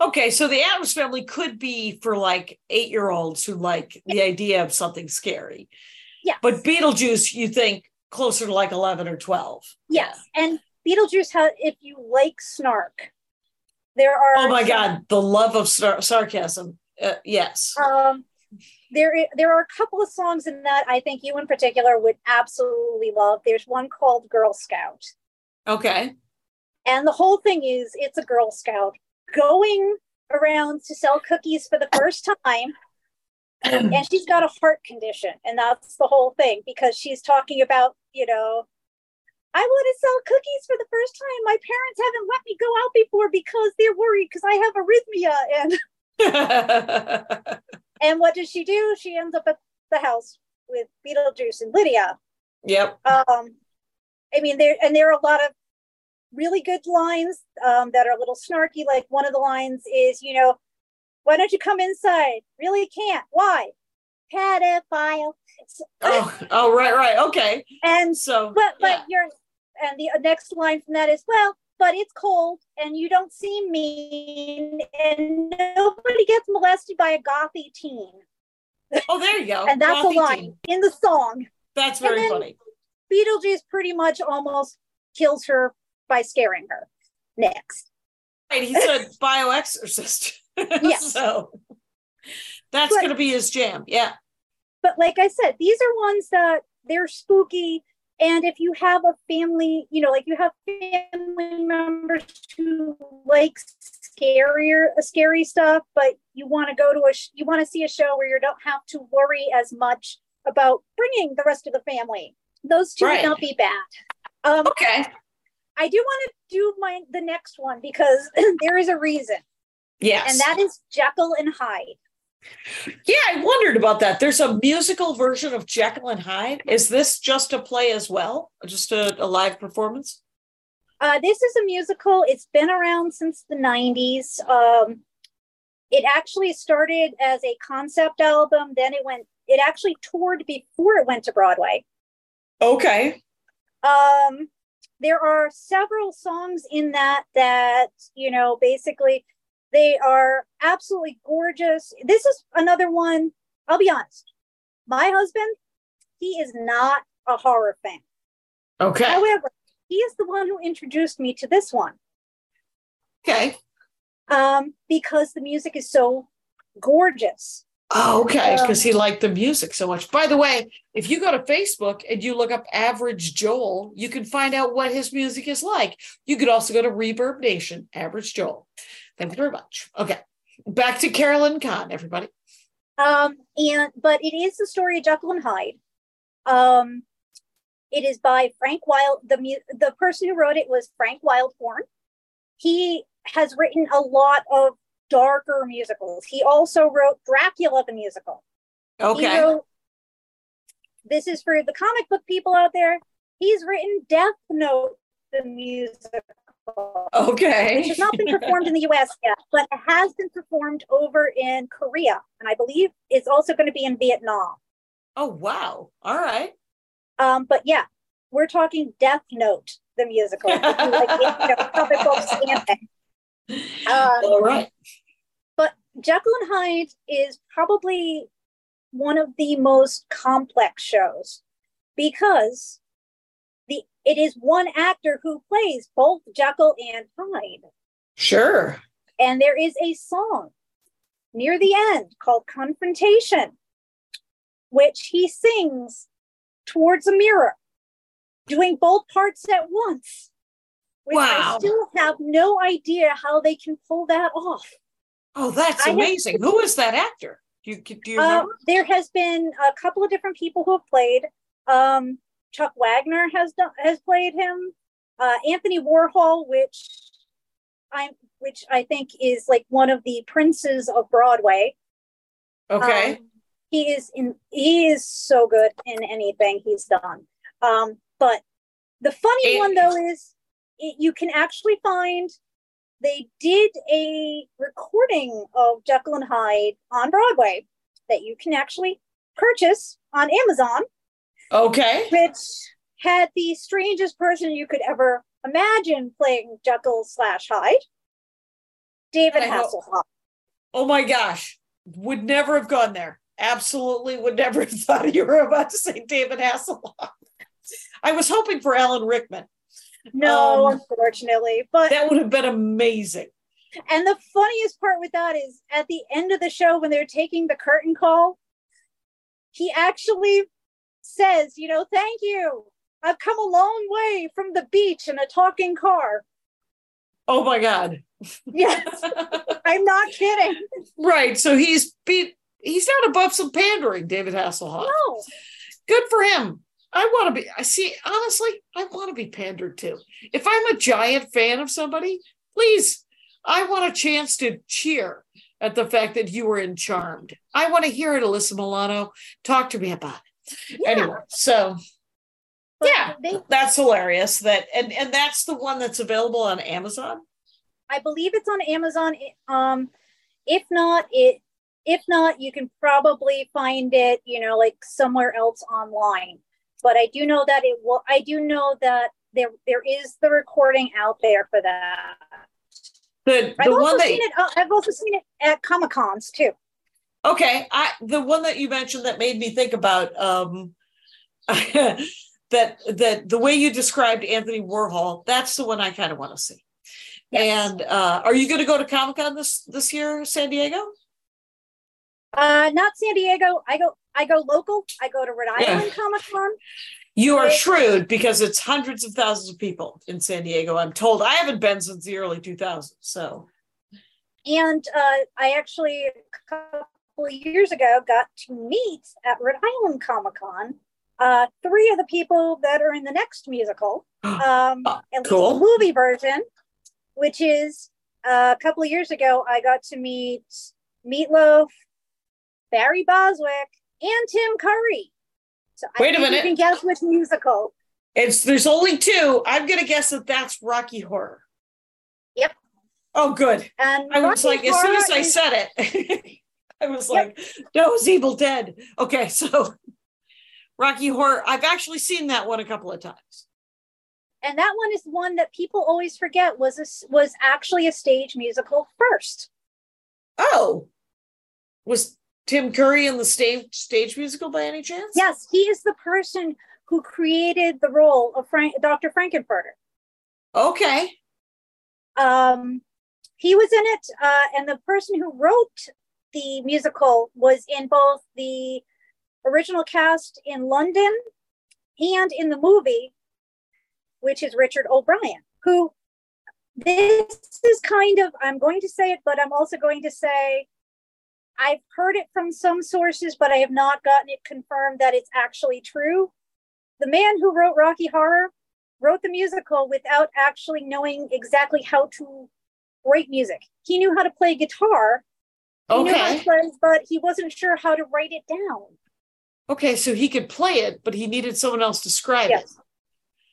Speaker 3: Okay. So the Addams family could be for like eight year olds who like the idea of something scary.
Speaker 2: yeah
Speaker 3: But Beetlejuice, you think closer to like 11 or 12.
Speaker 2: yes and beetlejuice has if you like snark there are
Speaker 3: Oh my
Speaker 2: some-
Speaker 3: God. The love of sar- sarcasm. Uh, yes.
Speaker 2: Um, there, there are a couple of songs in that I think you in particular would absolutely love. There's one called Girl Scout,
Speaker 3: Okay.
Speaker 2: and the whole thing is it's a Girl Scout going around to sell cookies for the first time, (clears throat) and she's got a heart condition, and that's the whole thing because she's talking about you know. I want to sell cookies for the first time. My parents haven't let me go out before because they're worried because I have arrhythmia and (laughs) (laughs) And what does she do? She ends up at the house with Beetlejuice and Lydia.
Speaker 3: yep.
Speaker 2: Um, I mean, there and there are a lot of really good lines um, that are a little snarky. Like one of the lines is, you know, why don't you come inside? Really can't. Why? Pedophile.
Speaker 3: Oh, (laughs) oh, right, right. Okay.
Speaker 2: and
Speaker 3: So,
Speaker 2: but but
Speaker 3: yeah.
Speaker 2: you're and the next line from that is well but it's cold and you don't seem mean and nobody gets molested by a gothy teen
Speaker 3: oh, there you go. (laughs)
Speaker 2: and that's a line
Speaker 3: teen.
Speaker 2: in the song
Speaker 3: That's very
Speaker 2: then-
Speaker 3: funny.
Speaker 2: Beetlejuice pretty much almost kills her by scaring her. Next.
Speaker 3: Right, he's (laughs) a bioexorcist. (laughs)
Speaker 2: Yes.
Speaker 3: so that's going to be his jam. Yeah.
Speaker 2: But like I said, these are ones that they're spooky. And if you have a family, you know, like you have family members who like scarier, uh, scary stuff, but you want to go to a, sh- you want to see a show where you don't have to worry as much about bringing the rest of the family. Those two
Speaker 3: Right.
Speaker 2: would not be bad. Um,
Speaker 3: Okay.
Speaker 2: I do want to do my the next one because (clears throat) there is a reason,
Speaker 3: Yes.
Speaker 2: and that is Jekyll and Hyde.
Speaker 3: yeah, I wondered about that. There's a musical version of Jekyll and Hyde. Is this just a play as well? Just a, a live performance?
Speaker 2: Uh, this is a musical. It's been around since the 90s. Um, it actually started as a concept album, then it went, it actually toured before it went to Broadway.
Speaker 3: Okay.
Speaker 2: Um, there are several songs in that that, you know, basically they are absolutely gorgeous. This is another one, I'll be honest. My husband, he is not a horror fan.
Speaker 3: Okay.
Speaker 2: However, he is the one who introduced me to this one.
Speaker 3: Okay.
Speaker 2: um, because the music is so gorgeous.
Speaker 3: Oh, okay. Because he liked the music so much. By the way, if you go to Facebook and you look up Average Joel, you can find out what his music is like. You could also go to Reverb Nation, Average Joel. Thank you very much. Okay. Back to Carolyn Kahn, everybody.
Speaker 2: Um, and but it is the story of Jekyll and Hyde. Um, it is by Frank Wild. The mu- the person who wrote it was Frank Wildhorn. He has written a lot of darker musicals. He also wrote Dracula the musical.
Speaker 3: Okay.
Speaker 2: wrote, this is for the comic book people out there. He's written Death Note the musical.
Speaker 3: Okay.
Speaker 2: Which has not been performed in the US yet, but it has been performed over in Korea. And I believe it's also going to be in Vietnam.
Speaker 3: Oh, wow. All right.
Speaker 2: Um, but yeah, we're talking Death Note, the musical. Like, you know, comic books and. Um,
Speaker 3: All right.
Speaker 2: But Jekyll and Hyde is probably one of the most complex shows because the it is one actor who plays both Jekyll and Hyde.
Speaker 3: Sure.
Speaker 2: And there is a song near the end called Confrontation, which he sings towards a mirror, doing both parts at once. Which
Speaker 3: Wow.
Speaker 2: I still have no idea how they can pull that off.
Speaker 3: Oh, that's
Speaker 2: I have-
Speaker 3: amazing. Who is that actor? Do you, do you
Speaker 2: Uh, there has been a couple of different people who have played. Um, Chuck Wagner has done has played him. Uh, Anthony Warlow, which I'm, which I think is like one of the princes of Broadway.
Speaker 3: okay.
Speaker 2: Um, he is in. He is so good in anything he's done. Um, but the funny
Speaker 3: And-
Speaker 2: one though is it, you can actually find they did a recording of Jekyll and Hyde on Broadway that you can actually purchase on Amazon,
Speaker 3: okay.
Speaker 2: which had the strangest person you could ever imagine playing Jekyll slash Hyde, David
Speaker 3: I hope-
Speaker 2: Hasselhoff.
Speaker 3: Oh my gosh. Would never have gone there. Absolutely would never have (laughs) thought you were about to say David Hasselhoff. I was hoping for Alan Rickman.
Speaker 2: No,
Speaker 3: Um,
Speaker 2: unfortunately, but
Speaker 3: That would have been amazing.
Speaker 2: And the funniest part with that is at the end of the show when they're taking the curtain call, he actually says, you know, thank you. I've come a long way from the beach in a talking car.
Speaker 3: Oh my God.
Speaker 2: Yes, (laughs) I'm not kidding.
Speaker 3: right. So he's he's not above some pandering, David Hasselhoff.
Speaker 2: No.
Speaker 3: Good for him. I want to be I see honestly, I want to be pandered to. If I'm a giant fan of somebody, please, I want a chance to cheer at the fact that you were in Charmed. I want to hear it, Alyssa Milano. Talk to me about it.
Speaker 2: Yeah.
Speaker 3: Anyway, so
Speaker 2: But
Speaker 3: Yeah.
Speaker 2: They,
Speaker 3: that's hilarious. That and and that's the one that's available on Amazon.
Speaker 2: I believe it's on Amazon. Um, if not, it if not, you can probably find it, you know, like somewhere else online. But I do know that it will. I do know that there there is the recording out there for that.
Speaker 3: The
Speaker 2: I've
Speaker 3: the
Speaker 2: also
Speaker 3: one that
Speaker 2: seen it. Uh, I've also seen it at Comic Cons too.
Speaker 3: Okay, I the one that you mentioned that made me think about um (laughs) that that the way you described Anthony Warlow, that's the one I kind of want to see.
Speaker 2: Yes.
Speaker 3: And uh, are you going to go to Comic Con this this year, San Diego?
Speaker 2: Uh, not San Diego. I go. I go local. I go to Rhode
Speaker 3: Yeah.
Speaker 2: Island Comic Con.
Speaker 3: You are shrewd because it's hundreds of thousands of people in San Diego. I'm told. I haven't been since the early 2000s. So
Speaker 2: And uh, I actually, a couple of years ago, got to meet at Rhode Island Comic Con uh, three of the people that are in the next musical, (gasps) um,
Speaker 3: Oh,
Speaker 2: at least the movie version, which is uh, a couple of years ago, I got to meet Meatloaf, Barry Bostwick, and Tim Curry. So I
Speaker 3: Wait a minute.
Speaker 2: You can guess which musical.
Speaker 3: it's there's only two. I'm going to guess that that's Rocky Horror.
Speaker 2: Yep.
Speaker 3: Oh, good.
Speaker 2: And
Speaker 3: I was
Speaker 2: Rocky
Speaker 3: like, as soon as
Speaker 2: Horror
Speaker 3: I
Speaker 2: is-
Speaker 3: said it, (laughs) I was
Speaker 2: Yep.
Speaker 3: like, no, it's Evil Dead. Okay, so (laughs) Rocky Horror. I've actually seen that one a couple of times.
Speaker 2: and that one is one that people always forget was a was actually a stage musical first.
Speaker 3: Oh, was Tim Curry in the stage stage musical by any chance?
Speaker 2: Yes, he is the person who created the role of Frank, Dr. Frankenfurter.
Speaker 3: Okay.
Speaker 2: Um, he was in it, uh, and the person who wrote the musical was in both the original cast in London and in the movie, which is Richard O'Brien, who this is kind of, I'm going to say it, but I'm also going to say I've heard it from some sources, but I have not gotten it confirmed that it's actually true. The man who wrote Rocky Horror wrote the musical without actually knowing exactly how to write music. He knew how to play guitar, he knew how to
Speaker 3: Okay.
Speaker 2: play, but he wasn't sure how to write it down.
Speaker 3: Okay, so he could play it, but he needed someone else to scribe it.
Speaker 2: Yes.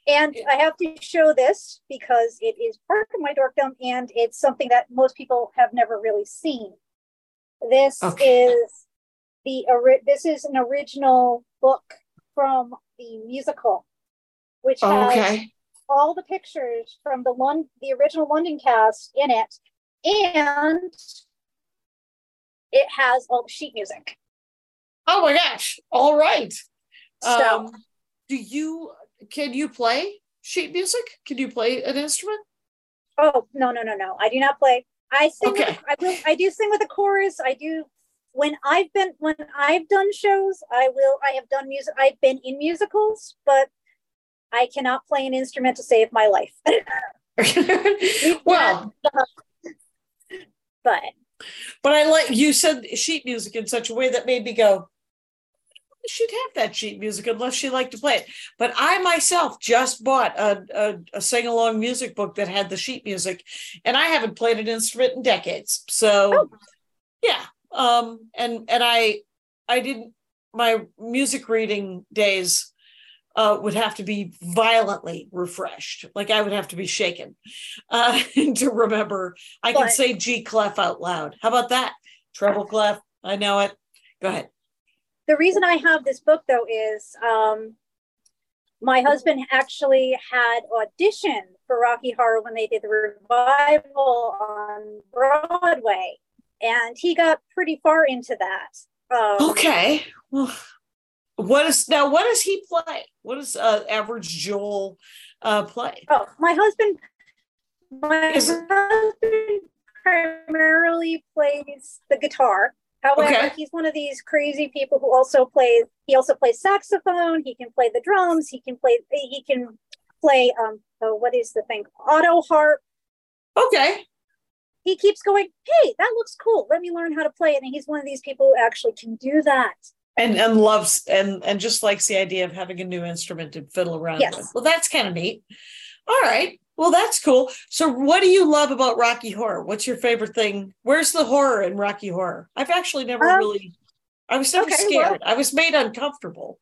Speaker 2: And I have to show this because it is part of my dorkdom and it's something that most people have never really seen. This
Speaker 3: Okay.
Speaker 2: is the this is an original book from the musical, which has
Speaker 3: Okay.
Speaker 2: all the pictures from the Lon- the original London cast in it, and it has all the sheet music.
Speaker 3: Oh my gosh. All right.
Speaker 2: So
Speaker 3: Um, do you can you play sheet music? Can you play an instrument?
Speaker 2: Oh no no no no! I do not play. I sing.
Speaker 3: Okay.
Speaker 2: With, I will. I do sing with a chorus. I do. When I've been when I've done shows, I will. I have done music. I've been in musicals, but I cannot play an instrument to save my life. (laughs) (laughs)
Speaker 3: well, uh,
Speaker 2: but
Speaker 3: but I like you said sheet music in such a way that made me go, she'd have that sheet music unless she liked to play it. But I myself just bought a, a, a sing along music book that had the sheet music, and I haven't played an instrument in decades. So,
Speaker 2: Oh.
Speaker 3: yeah, um, and and I I didn't my music reading days uh, would have to be violently refreshed. Like I would have to be shaken uh, (laughs) to remember. I can say G clef out loud. How about that? Treble clef. I know it. Go ahead.
Speaker 2: The reason I have this book though is um, my husband actually had auditioned for Rocky Horror when they did the revival on Broadway, and he got pretty far into that. Um,
Speaker 3: Okay. Well, what is now? What does he play? What does uh, average Joel uh, play?
Speaker 2: Oh, my husband, my
Speaker 3: Is-
Speaker 2: husband primarily plays the guitar. However,
Speaker 3: Okay.
Speaker 2: he's one of these crazy people who also plays. He also plays saxophone. He can play the drums. He can play. He can play. Um. Oh, what is the thing? Auto harp.
Speaker 3: Okay.
Speaker 2: He keeps going. Hey, that looks cool. Let me learn how to play it. And he's one of these people who actually can do that.
Speaker 3: And and loves and and just likes the idea of having a new instrument to fiddle around
Speaker 2: Yes.
Speaker 3: with. Well, that's kind of neat. All right. Well, that's cool. So, what do you love about Rocky Horror? What's your favorite thing? Where's the horror in Rocky Horror? I've actually never
Speaker 2: Um,
Speaker 3: really. I was never
Speaker 2: okay,
Speaker 3: scared.
Speaker 2: well-
Speaker 3: I was made uncomfortable.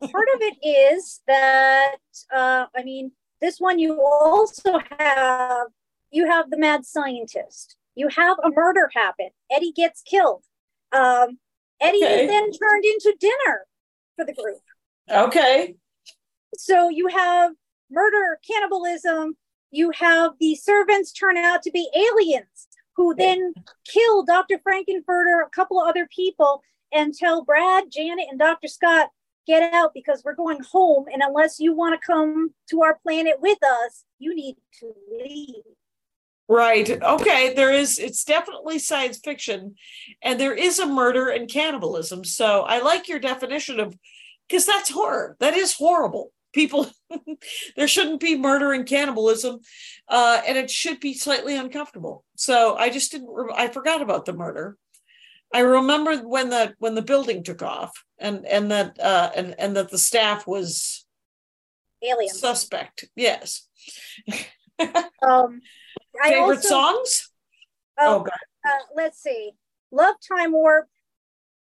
Speaker 2: part of it is that uh, I mean, this one you also have you have the mad scientist. You have a murder happen. Eddie gets killed. Um, Eddie
Speaker 3: Okay.
Speaker 2: is then turned into dinner for the group.
Speaker 3: Okay.
Speaker 2: So you have murder, cannibalism. You have the servants turn out to be aliens who then kill Dr. Frankenfurter, a couple of other people, and tell Brad, Janet, and Dr. Scott, get out because we're going home. And unless you want to come to our planet with us, you need to leave.
Speaker 3: Right. Okay. There is, it's definitely science fiction, and there is a murder and cannibalism. So I like your definition of, because that's horror. That is horrible. People, (laughs) there shouldn't be murder and cannibalism, uh, and it should be slightly uncomfortable. So I just didn't, I forgot about the murder. I remember when the when the building took off, and and that uh, and and that the staff was
Speaker 2: Alien.
Speaker 3: suspect. Yes. (laughs)
Speaker 2: Um, I
Speaker 3: Favorite
Speaker 2: also-
Speaker 3: songs?
Speaker 2: Oh,
Speaker 3: Oh, God.
Speaker 2: uh, let's see. Love Time Warp.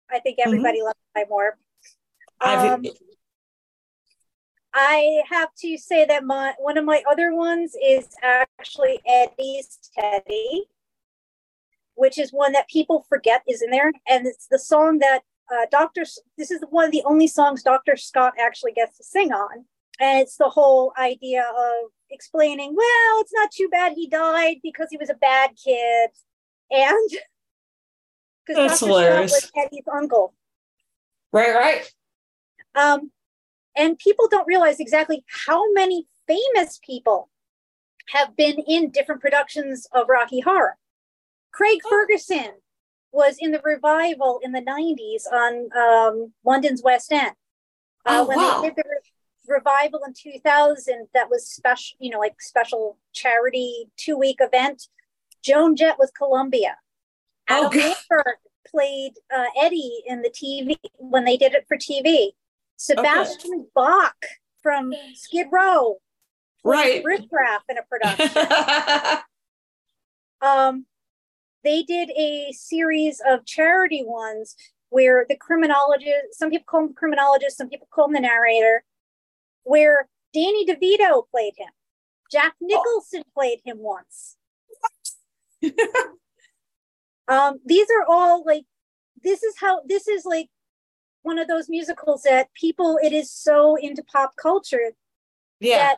Speaker 2: I think everybody loves Time Warp.
Speaker 3: I've
Speaker 2: Um, I have to say that my one of my other ones is actually Eddie's Teddy, which is one that people forget is in there, and it's the song that uh, Doctor. This is one of the only songs Doctor Scott actually gets to sing on, and it's the whole idea of explaining. Well, it's not too bad he died because he was a bad kid, and (laughs) because
Speaker 3: hilarious.
Speaker 2: Scott was Eddie's uncle.
Speaker 3: right, right.
Speaker 2: Um, and people don't realize exactly how many famous people have been in different productions of Rocky Horror. Craig
Speaker 3: Oh.
Speaker 2: Ferguson was in the revival in the 90s on um, London's West End. Uh,
Speaker 3: Oh,
Speaker 2: when
Speaker 3: wow.
Speaker 2: they did the re- revival in 2000, that was special, you know, like special charity two week event. Joan Jett was Columbia.
Speaker 3: Oh,
Speaker 2: Adam. Lambert played uh, Eddie in the TV when they did it for TV. Sebastian Bach from Skid Row,
Speaker 3: Right.
Speaker 2: Riff Raff in a production. (laughs) um, they did a series of charity ones where the criminologist, some people call him the criminologist, some people call him the narrator, where Danny DeVito played him. Jack Nicholson played him once. (laughs) um, these are all like, this is how, this is like one of those musicals that people, it is so into pop culture
Speaker 3: yeah,
Speaker 2: that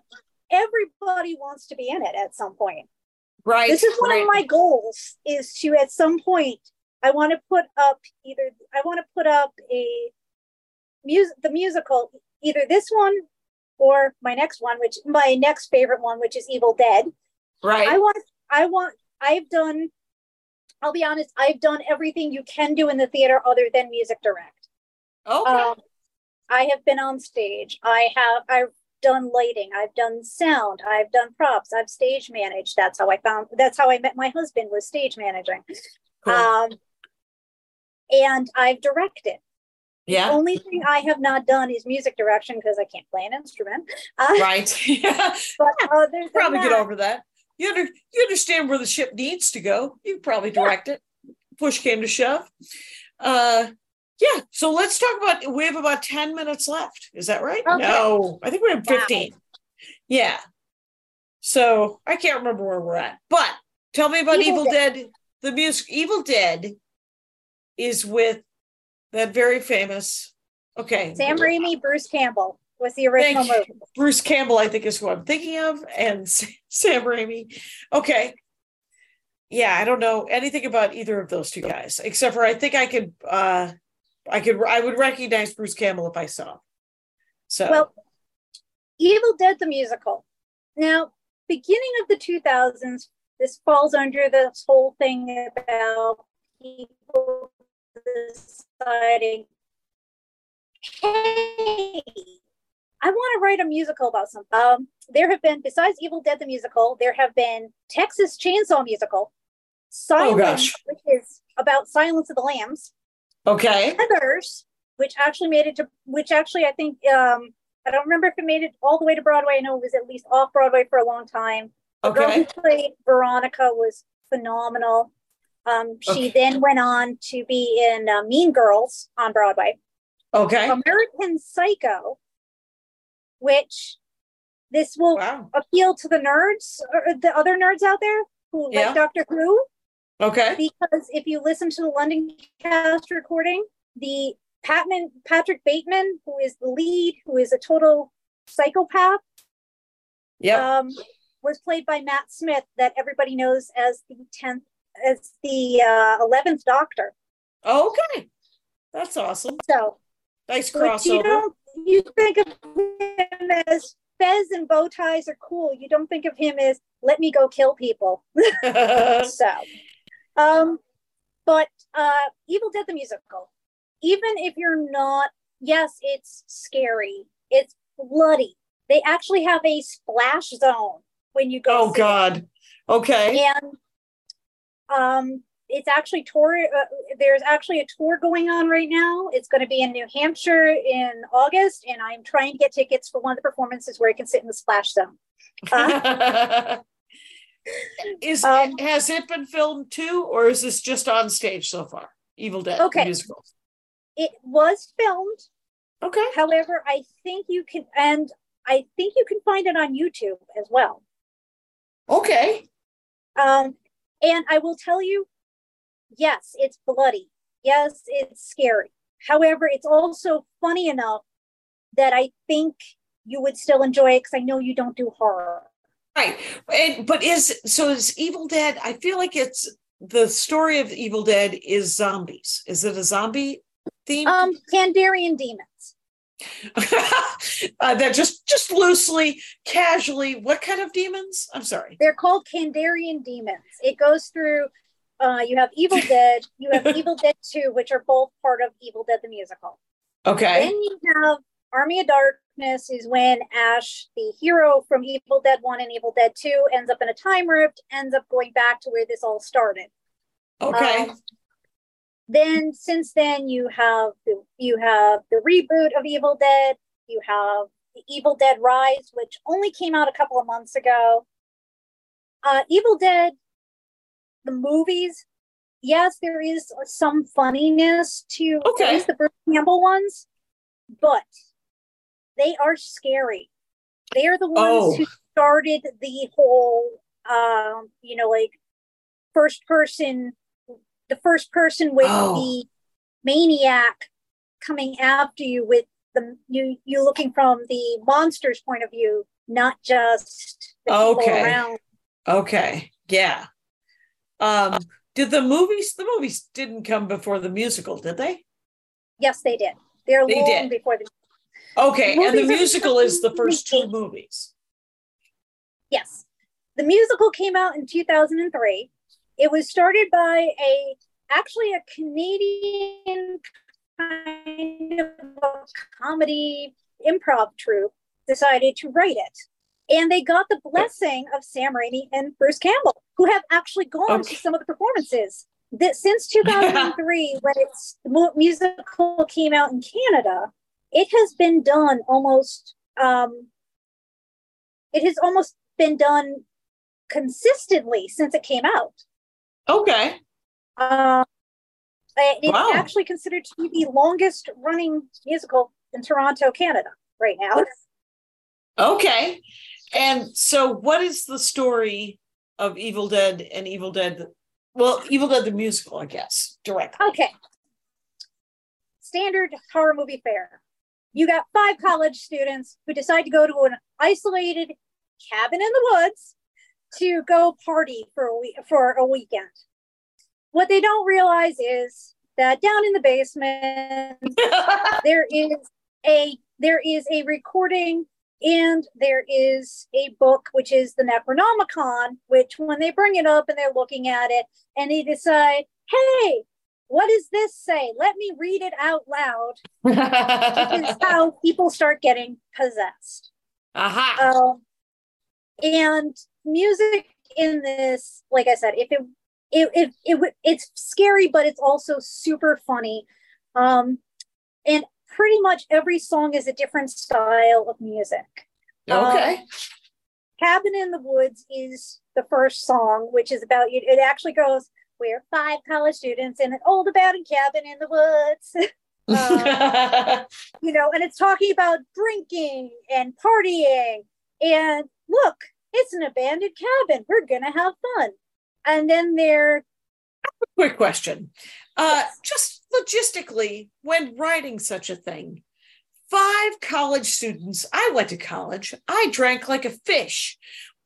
Speaker 2: everybody wants to be in it at some point
Speaker 3: right.
Speaker 2: this is one
Speaker 3: right.
Speaker 2: of my goals is to at some point i want to put up either i want to put up a music the musical either this one or my next one which my next favorite one which is evil dead
Speaker 3: right.
Speaker 2: i want i want i've done i'll be honest i've done everything you can do in the theater other than music direct
Speaker 3: okay.
Speaker 2: um, I have been on stage. I have I've done lighting. I've done sound. I've done props. I've stage managed. That's how I found. That's how I met my husband was stage managing.
Speaker 3: Cool.
Speaker 2: Um, and I've directed.
Speaker 3: yeah.
Speaker 2: The only thing I have not done is music direction because I can't play an instrument. Uh,
Speaker 3: Right. (laughs) Yeah.
Speaker 2: But other
Speaker 3: probably get over that. You under, you understand where the ship needs to go. You probably direct it. Push came to shove. Uh yeah. So let's talk about we have about 10 minutes left. Is that right?
Speaker 2: Okay.
Speaker 3: No, I think we have
Speaker 2: Wow.
Speaker 3: 15. Yeah. So I can't remember where we're at. But tell me about Evil,
Speaker 2: Evil
Speaker 3: Dead. The music Evil Dead is with that very famous okay.
Speaker 2: Sam Raimi, Bruce Campbell was the original
Speaker 3: Thank
Speaker 2: movie.
Speaker 3: Bruce Campbell, I think, is who I'm thinking of, and (laughs) Sam Raimi. Okay. Yeah, I don't know anything about either of those two guys, except for I think I could, uh, I could, I would recognize Bruce Campbell if I saw. Him. So,
Speaker 2: Well, Evil Dead the musical. Now, beginning of the 2000s, this falls under this whole thing about people deciding, hey, I want to write a musical about something. Um, there have been, besides Evil Dead the musical, there have been Texas Chainsaw musical, Silence,
Speaker 3: gosh.
Speaker 2: which is about Silence of the Lambs,
Speaker 3: okay,
Speaker 2: Heathers, which actually made it to, which actually I think, um, I don't remember if it made it all the way to Broadway. I know it was at least off Broadway for a long time. The girl who played Veronica was phenomenal. Um, she
Speaker 3: Okay.
Speaker 2: then went on to be in uh, Mean Girls on Broadway.
Speaker 3: okay.
Speaker 2: American Psycho, which this will
Speaker 3: Wow.
Speaker 2: appeal to the nerds or the other nerds out there who
Speaker 3: Yeah.
Speaker 2: like Doctor Who
Speaker 3: Okay.
Speaker 2: because if you listen to the London cast recording, the Patman, Patrick Bateman, who is the lead, who is a total psychopath,
Speaker 3: Yep.
Speaker 2: um, was played by Matt Smith, that everybody knows as the tenth, as the uh, eleventh Doctor.
Speaker 3: okay. That's awesome.
Speaker 2: So,
Speaker 3: Nice
Speaker 2: which you
Speaker 3: crossover.
Speaker 2: don't, you think of him as fez and bow ties are cool. You don't think of him as let me go kill people. (laughs) so, um, but uh, Evil Dead the musical, even if you're not, yes, it's scary, it's bloody. They actually have a splash zone when you go.
Speaker 3: oh
Speaker 2: see it.
Speaker 3: God. Okay.
Speaker 2: and um it's actually tour uh, there's actually a tour going on right now it's going to be in new hampshire in august and i'm trying to get tickets for one of the performances where i can sit in the splash zone (laughs) Uh, (laughs)
Speaker 3: is
Speaker 2: Um,
Speaker 3: has it been filmed too, or is this just on stage so far? Evil Dead
Speaker 2: Okay.
Speaker 3: musical.
Speaker 2: it was filmed
Speaker 3: Okay.
Speaker 2: however i think you can and i think you can find it on youtube as well
Speaker 3: Okay.
Speaker 2: um and i will tell you yes it's bloody yes it's scary however it's also funny enough that i think you would still enjoy it because i know you don't do horror
Speaker 3: Right. And but is so is Evil Dead? I feel like it's the story of Evil Dead is zombies. Is it a zombie theme?
Speaker 2: um kandarian demons (laughs)
Speaker 3: uh, that just just loosely, casually. What kind of demons? I'm sorry.
Speaker 2: they're called kandarian demons it goes through uh you have evil dead you have (laughs) evil dead 2 which are both part of evil dead the musical
Speaker 3: Okay.
Speaker 2: Then you have Army of Darkness is when Ash, the hero from Evil Dead 1 and Evil Dead 2, ends up in a time rift, ends up going back to where this all started.
Speaker 3: Okay.
Speaker 2: Um, then since then you have the you have the reboot of Evil Dead, you have the Evil Dead Rise, which only came out a couple of months ago. Uh Evil Dead, the movies, yes, there is some funniness to at
Speaker 3: Okay.
Speaker 2: least the Bruce Campbell ones, but they are scary. They are the ones
Speaker 3: Oh.
Speaker 2: who started the whole um, you know, like first person the first person with
Speaker 3: Oh.
Speaker 2: the maniac coming after you with the you you looking from the monster's point of view, not just
Speaker 3: Okay.
Speaker 2: around.
Speaker 3: Okay. Yeah. Um. Did the movies? The movies didn't come before the musical, did they?
Speaker 2: Yes, they did. They're
Speaker 3: They
Speaker 2: long
Speaker 3: did.
Speaker 2: before the
Speaker 3: Okay. And the
Speaker 2: Movies are
Speaker 3: musical is the first two movies.
Speaker 2: Yes. The musical came out in 2003. It was started by a actually a Canadian kind of comedy improv troupe decided to write it. And they got the blessing of Sam Raimi and Bruce Campbell, who have actually gone
Speaker 3: Okay.
Speaker 2: to some of the performances. That since (laughs) 2003, when its the musical came out in Canada, it has been done almost um, it has almost been done consistently since it came out.
Speaker 3: Okay.
Speaker 2: Um, it's
Speaker 3: Wow.
Speaker 2: actually considered to be the longest running musical in Toronto, Canada, right now. (laughs)
Speaker 3: Okay. And so, what is the story of Evil Dead and Evil Dead? Well, Evil Dead the musical, I guess, directly.
Speaker 2: Okay. Standard horror movie fare. You got five college students who decide to go to an isolated cabin in the woods to go party for a week for a weekend. What they don't realize is that down in the basement (laughs) there is a there is a recording and there is a book which is the necronomicon which when they bring it up and they're looking at it and they decide hey what does this say? Let me read it out loud. This is (laughs) how people start getting possessed.
Speaker 3: Aha.
Speaker 2: um, and music in this like i said if it it, it, it would- it's scary but it's also super funny. Um and pretty much every song is a different style of music.
Speaker 3: Okay.
Speaker 2: cabin in the woods is the first song which is about it actually goes we're five college students in an old abandoned cabin in the woods uh, (laughs) (laughs) you know, and it's talking about drinking and partying. And look, it's an abandoned cabin. We're gonna have fun. And then they're
Speaker 3: Quick question. Uh, just logistically, when writing such a thing, five college students, I went to college, I drank like a fish.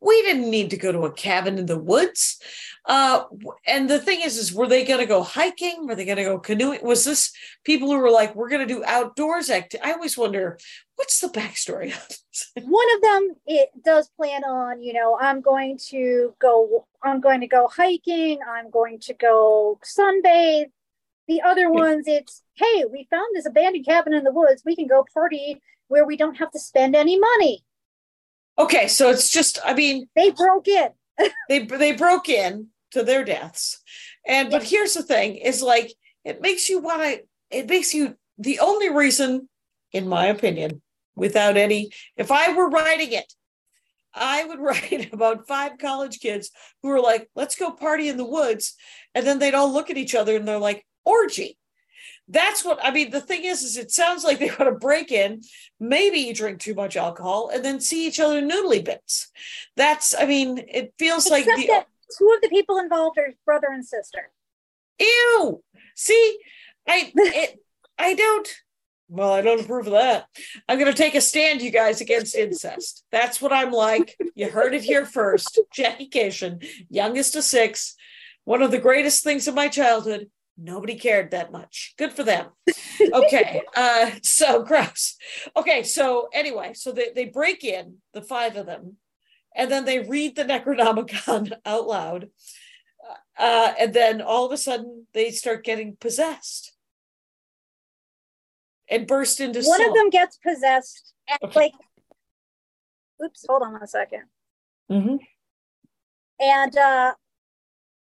Speaker 3: We didn't need to go to a cabin in the woods. Uh, and the thing is, is were they going to go hiking? Were they going to go canoeing? Was this people who were like, we're going to do outdoors activity? I always wonder, what's the backstory of this? (laughs)
Speaker 2: One of them it does plan on, you know, I'm going to go, I'm going to go hiking, I'm going to go sunbathe. The other ones, it's hey, we found this abandoned cabin in the woods. We can go party where we don't have to spend any money.
Speaker 3: Okay, so it's just, I mean,
Speaker 2: They broke in. (laughs)
Speaker 3: they they broke in to their deaths. And but here's the thing is like it makes you want to it makes you the only reason in my opinion without any if i were writing it i would (laughs) write about five college kids who are like let's go party in the woods and then they'd all look at each other and they're like orgy that's what I mean. The thing is, is it sounds like they want to break in, maybe you drink too much alcohol, and then see each other noodly bits. That's, I mean, it feels like the
Speaker 2: two of the people involved are brother and sister.
Speaker 3: ew. See, I (laughs) it, I don't. Well, I don't approve of that. I'm going to take a stand, you guys, against incest. That's what I'm like. You heard it here first. Jackie Kashian, youngest of six, one of the greatest things of my childhood. Nobody cared that much. Good for them. Okay. (laughs) uh, so gross. Okay. So anyway, so they, they break in, the five of them, and then they read the Necronomicon (laughs) out loud. Uh, and then all of a sudden they start getting possessed and burst into
Speaker 2: One
Speaker 3: song.
Speaker 2: of them gets possessed. And
Speaker 3: Okay.
Speaker 2: like, oops, hold on a second.
Speaker 3: mm-hmm.
Speaker 2: and uh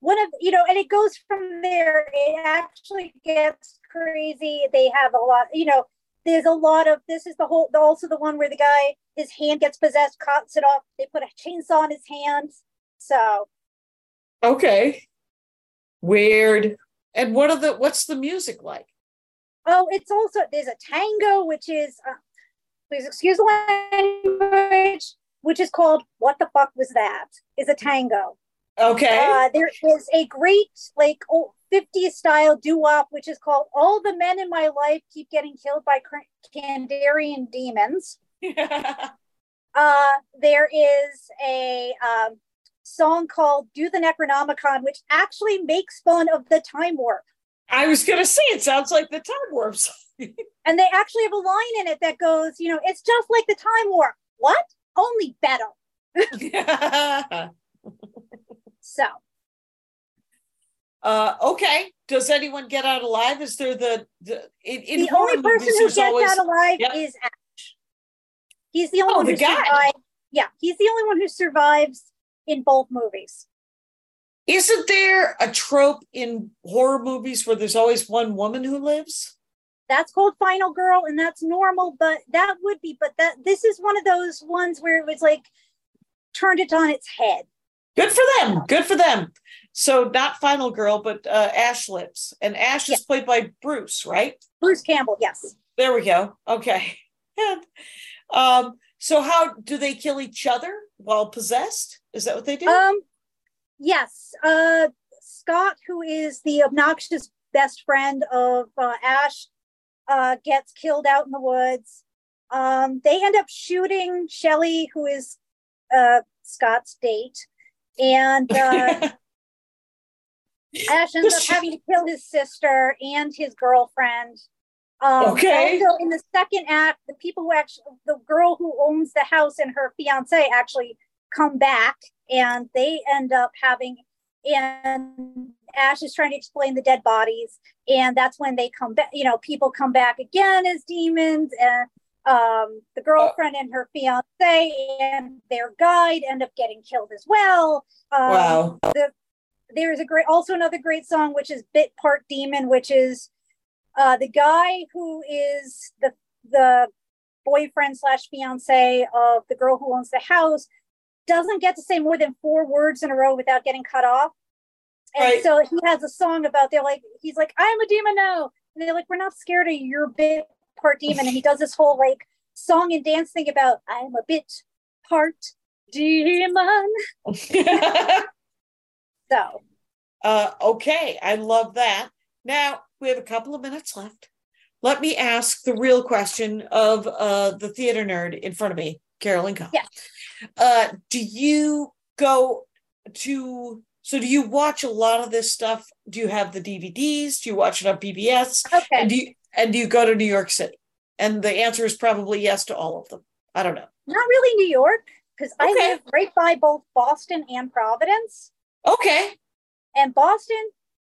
Speaker 2: one of you know and it goes from there. It actually gets crazy. They have a lot you know there's a lot of this is the whole also the one where the guy his hand gets possessed cuts it off. They put a chainsaw in his hands. So.
Speaker 3: Okay. Weird. And what are the what's the music like?
Speaker 2: oh it's also there's a tango which is uh, please excuse the language which is called what the fuck was that? Is a tango
Speaker 3: Okay.
Speaker 2: Uh, there is a great like old 50s style doo-wop which is called all the men in my life keep getting killed by Kandarian demons. (laughs) Uh, there is a um, song called do the necronomicon which actually makes fun of the time warp.
Speaker 3: I was gonna say it sounds like the time warps. (laughs)
Speaker 2: and they actually have a line in it that goes you know it's just like the time warp. What? Only better (laughs) so
Speaker 3: uh okay. Does anyone get out alive? Is there the the in,
Speaker 2: the only person who gets
Speaker 3: always
Speaker 2: out alive
Speaker 3: Yeah.
Speaker 2: is Ash. He's the only
Speaker 3: Oh,
Speaker 2: one
Speaker 3: the
Speaker 2: who
Speaker 3: guy.
Speaker 2: survived. Yeah, he's the only one who survives in both movies.
Speaker 3: Isn't there a trope in horror movies where there's always one woman who lives?
Speaker 2: That's called Final Girl, and that's normal. But that would be. But that this is one of those ones where it was like turned it on its head.
Speaker 3: Good for them. Good for them. So not Final Girl, but uh, Ash lives, and Ash is played by Bruce, right?
Speaker 2: Bruce Campbell, yes.
Speaker 3: There we go. Okay. And, (laughs) um. So how do they kill each other while possessed? Is that what they do?
Speaker 2: Um, yes. Uh, Scott, who is the obnoxious best friend of uh, Ash, uh, gets killed out in the woods. Um, they end up shooting Shelly, who is uh, Scott's date, and uh, (laughs) Ash ends up having to kill his sister and his girlfriend. Um,
Speaker 3: Okay.
Speaker 2: Also, in the second act, the people who actually, the girl who owns the house and her fiance actually come back, and they end up having, and Ash is trying to explain the dead bodies, and that's when they come back. You know, people come back again as demons, and um, the girlfriend and her fiance and their guide end up getting killed as well. Um,
Speaker 3: wow.
Speaker 2: there's a great also another great song which is bit part demon which is uh the guy who is the the boyfriend slash fiance of the girl who owns the house doesn't get to say more than four words in a row without getting cut off and
Speaker 3: Right.
Speaker 2: so he has a song about they're like he's like i'm a demon now and they're like we're not scared of your bit part demon and he does this whole like song and dance thing about i'm a bit part demon (laughs) so
Speaker 3: uh, okay, I love that. Now we have a couple of minutes left. Let me ask the real question of uh, the theater nerd in front of me, Carolyn Kahn.
Speaker 2: Yeah.
Speaker 3: Uh, do you go to? So do you watch a lot of this stuff? Do you have the DVDs? Do you watch it on PBS?
Speaker 2: Okay.
Speaker 3: And do you and do you go to New York City? And the answer is probably yes to all of them. I don't know.
Speaker 2: Not really New York, because I live right by both Boston and Providence.
Speaker 3: Okay.
Speaker 2: And Boston,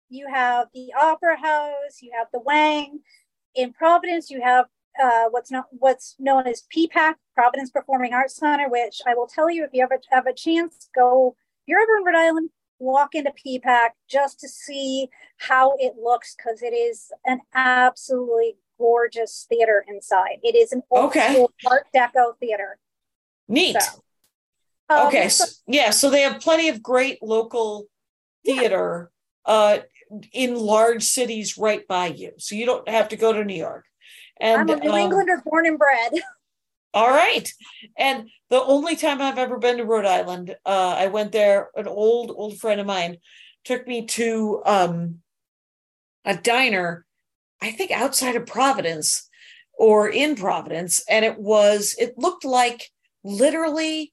Speaker 2: you have the Opera House, you have the Wang. In Providence, you have uh, what's not what's known as PPAC, Providence Performing Arts Center, which I will tell you if you ever have a chance, go. If you're ever in Rhode Island, walk into PPAC just to see how it looks because it is an absolutely gorgeous theater inside. It is an old
Speaker 3: Okay.
Speaker 2: school Art Deco theater.
Speaker 3: Neat.
Speaker 2: So, um,
Speaker 3: okay.
Speaker 2: so-
Speaker 3: yeah. So they have plenty of great local theater uh, in large cities right by you. So you don't have to go to New York. And
Speaker 2: I'm a New
Speaker 3: um,
Speaker 2: Englander born and bred. (laughs)
Speaker 3: All right. And the only time I've ever been to Rhode Island, uh, I went there, an old, old friend of mine took me to um, a diner, I think outside of Providence or in Providence. And it was, it looked like literally,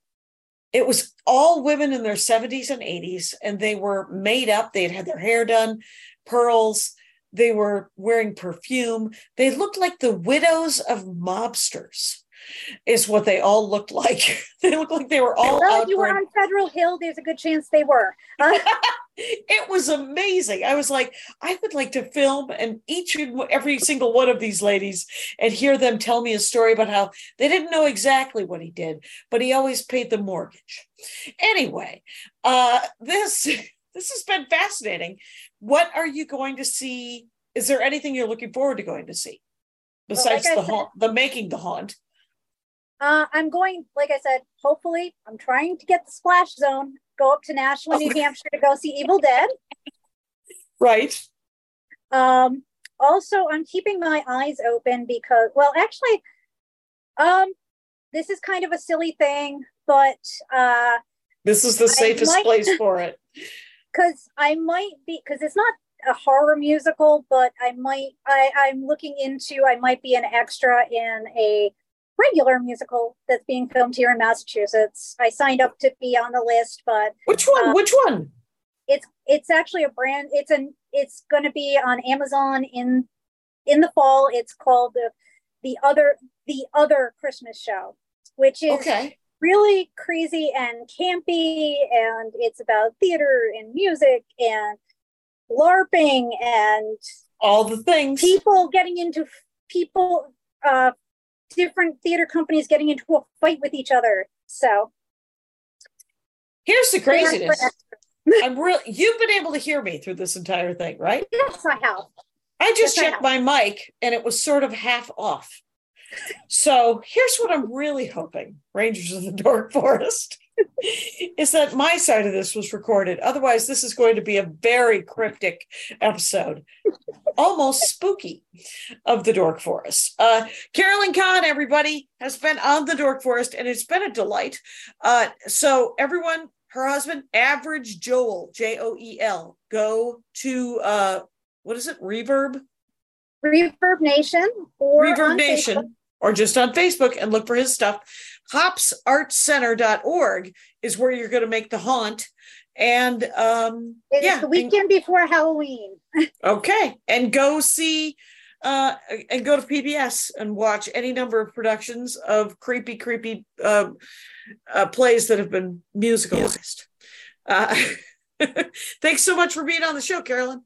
Speaker 3: it was all women in their 70s and 80s, and they were made up. They had had their hair done, pearls. They were wearing perfume. They looked like the widows of mobsters is what they all looked like. (laughs) they looked like they were all
Speaker 2: well, you were on Federal Hill, there's a good chance they were. (laughs) Uh,
Speaker 3: it was amazing. I was like, I would like to film and each and every single one of these ladies and hear them tell me a story about how they didn't know exactly what he did, but he always paid the mortgage. Anyway, uh, this (laughs) this has been fascinating. What are you going to see? Is there anything you're looking forward to going to see
Speaker 2: Well,
Speaker 3: besides
Speaker 2: like
Speaker 3: the
Speaker 2: said-
Speaker 3: haunt, the making the haunt?
Speaker 2: Uh, I'm going, like I said, hopefully, I'm trying to get the splash zone, go up to Nashua, New (laughs) Hampshire to go see Evil Dead.
Speaker 3: Right.
Speaker 2: Um, also, I'm keeping my eyes open because, well, actually, um, this is kind of a silly thing, but uh,
Speaker 3: This is the safest
Speaker 2: might-
Speaker 3: place (laughs) for it.
Speaker 2: because I might be because it's not a horror musical, but I might I I'm looking into I might be an extra in a regular musical that's being filmed here in Massachusetts. I signed up to be on the list, but
Speaker 3: Which one?
Speaker 2: Uh,
Speaker 3: Which one?
Speaker 2: it's it's actually a brand. It's an it's going to be on Amazon in in the fall. It's called the the other the other Christmas show, which is
Speaker 3: Okay.
Speaker 2: really crazy and campy and it's about theater and music and larping and
Speaker 3: All the things.
Speaker 2: people getting into people uh different theater companies getting into a fight with each other so
Speaker 3: Here's the
Speaker 2: they are for
Speaker 3: craziness. I'm real. You've been able to hear me through this entire thing, right?
Speaker 2: yes i have
Speaker 3: I just
Speaker 2: Yes, I
Speaker 3: checked my mic and it was sort of half off. So here's what I'm really hoping, Rangers of the Dork Forest, is that my side of this was recorded. Otherwise, this is going to be a very cryptic episode, almost spooky of the Dork Forest. Uh, Carolyn Kahn, everybody, has been on the Dork Forest and it's been a delight. Uh, so, everyone, her husband, Average Joel, J O E L, go to uh, what is it? Reverb?
Speaker 2: reverb nation or
Speaker 3: Reverb Nation,
Speaker 2: Facebook.
Speaker 3: or just on Facebook and look for his stuff. Hopsartcenter.org is where you're going to make the haunt. And um, yeah,
Speaker 2: the
Speaker 3: and-
Speaker 2: weekend before halloween (laughs)
Speaker 3: okay, and go see uh, and go to PBS and watch any number of productions of creepy, creepy uh, uh, plays that have been musicalized. Uh, (laughs) thanks so much for being on the show, Carolyn.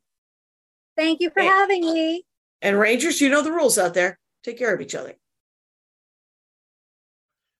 Speaker 2: thank you for
Speaker 3: Hey.
Speaker 2: having me
Speaker 3: And Rangers, you know the rules out there. Take care of each other.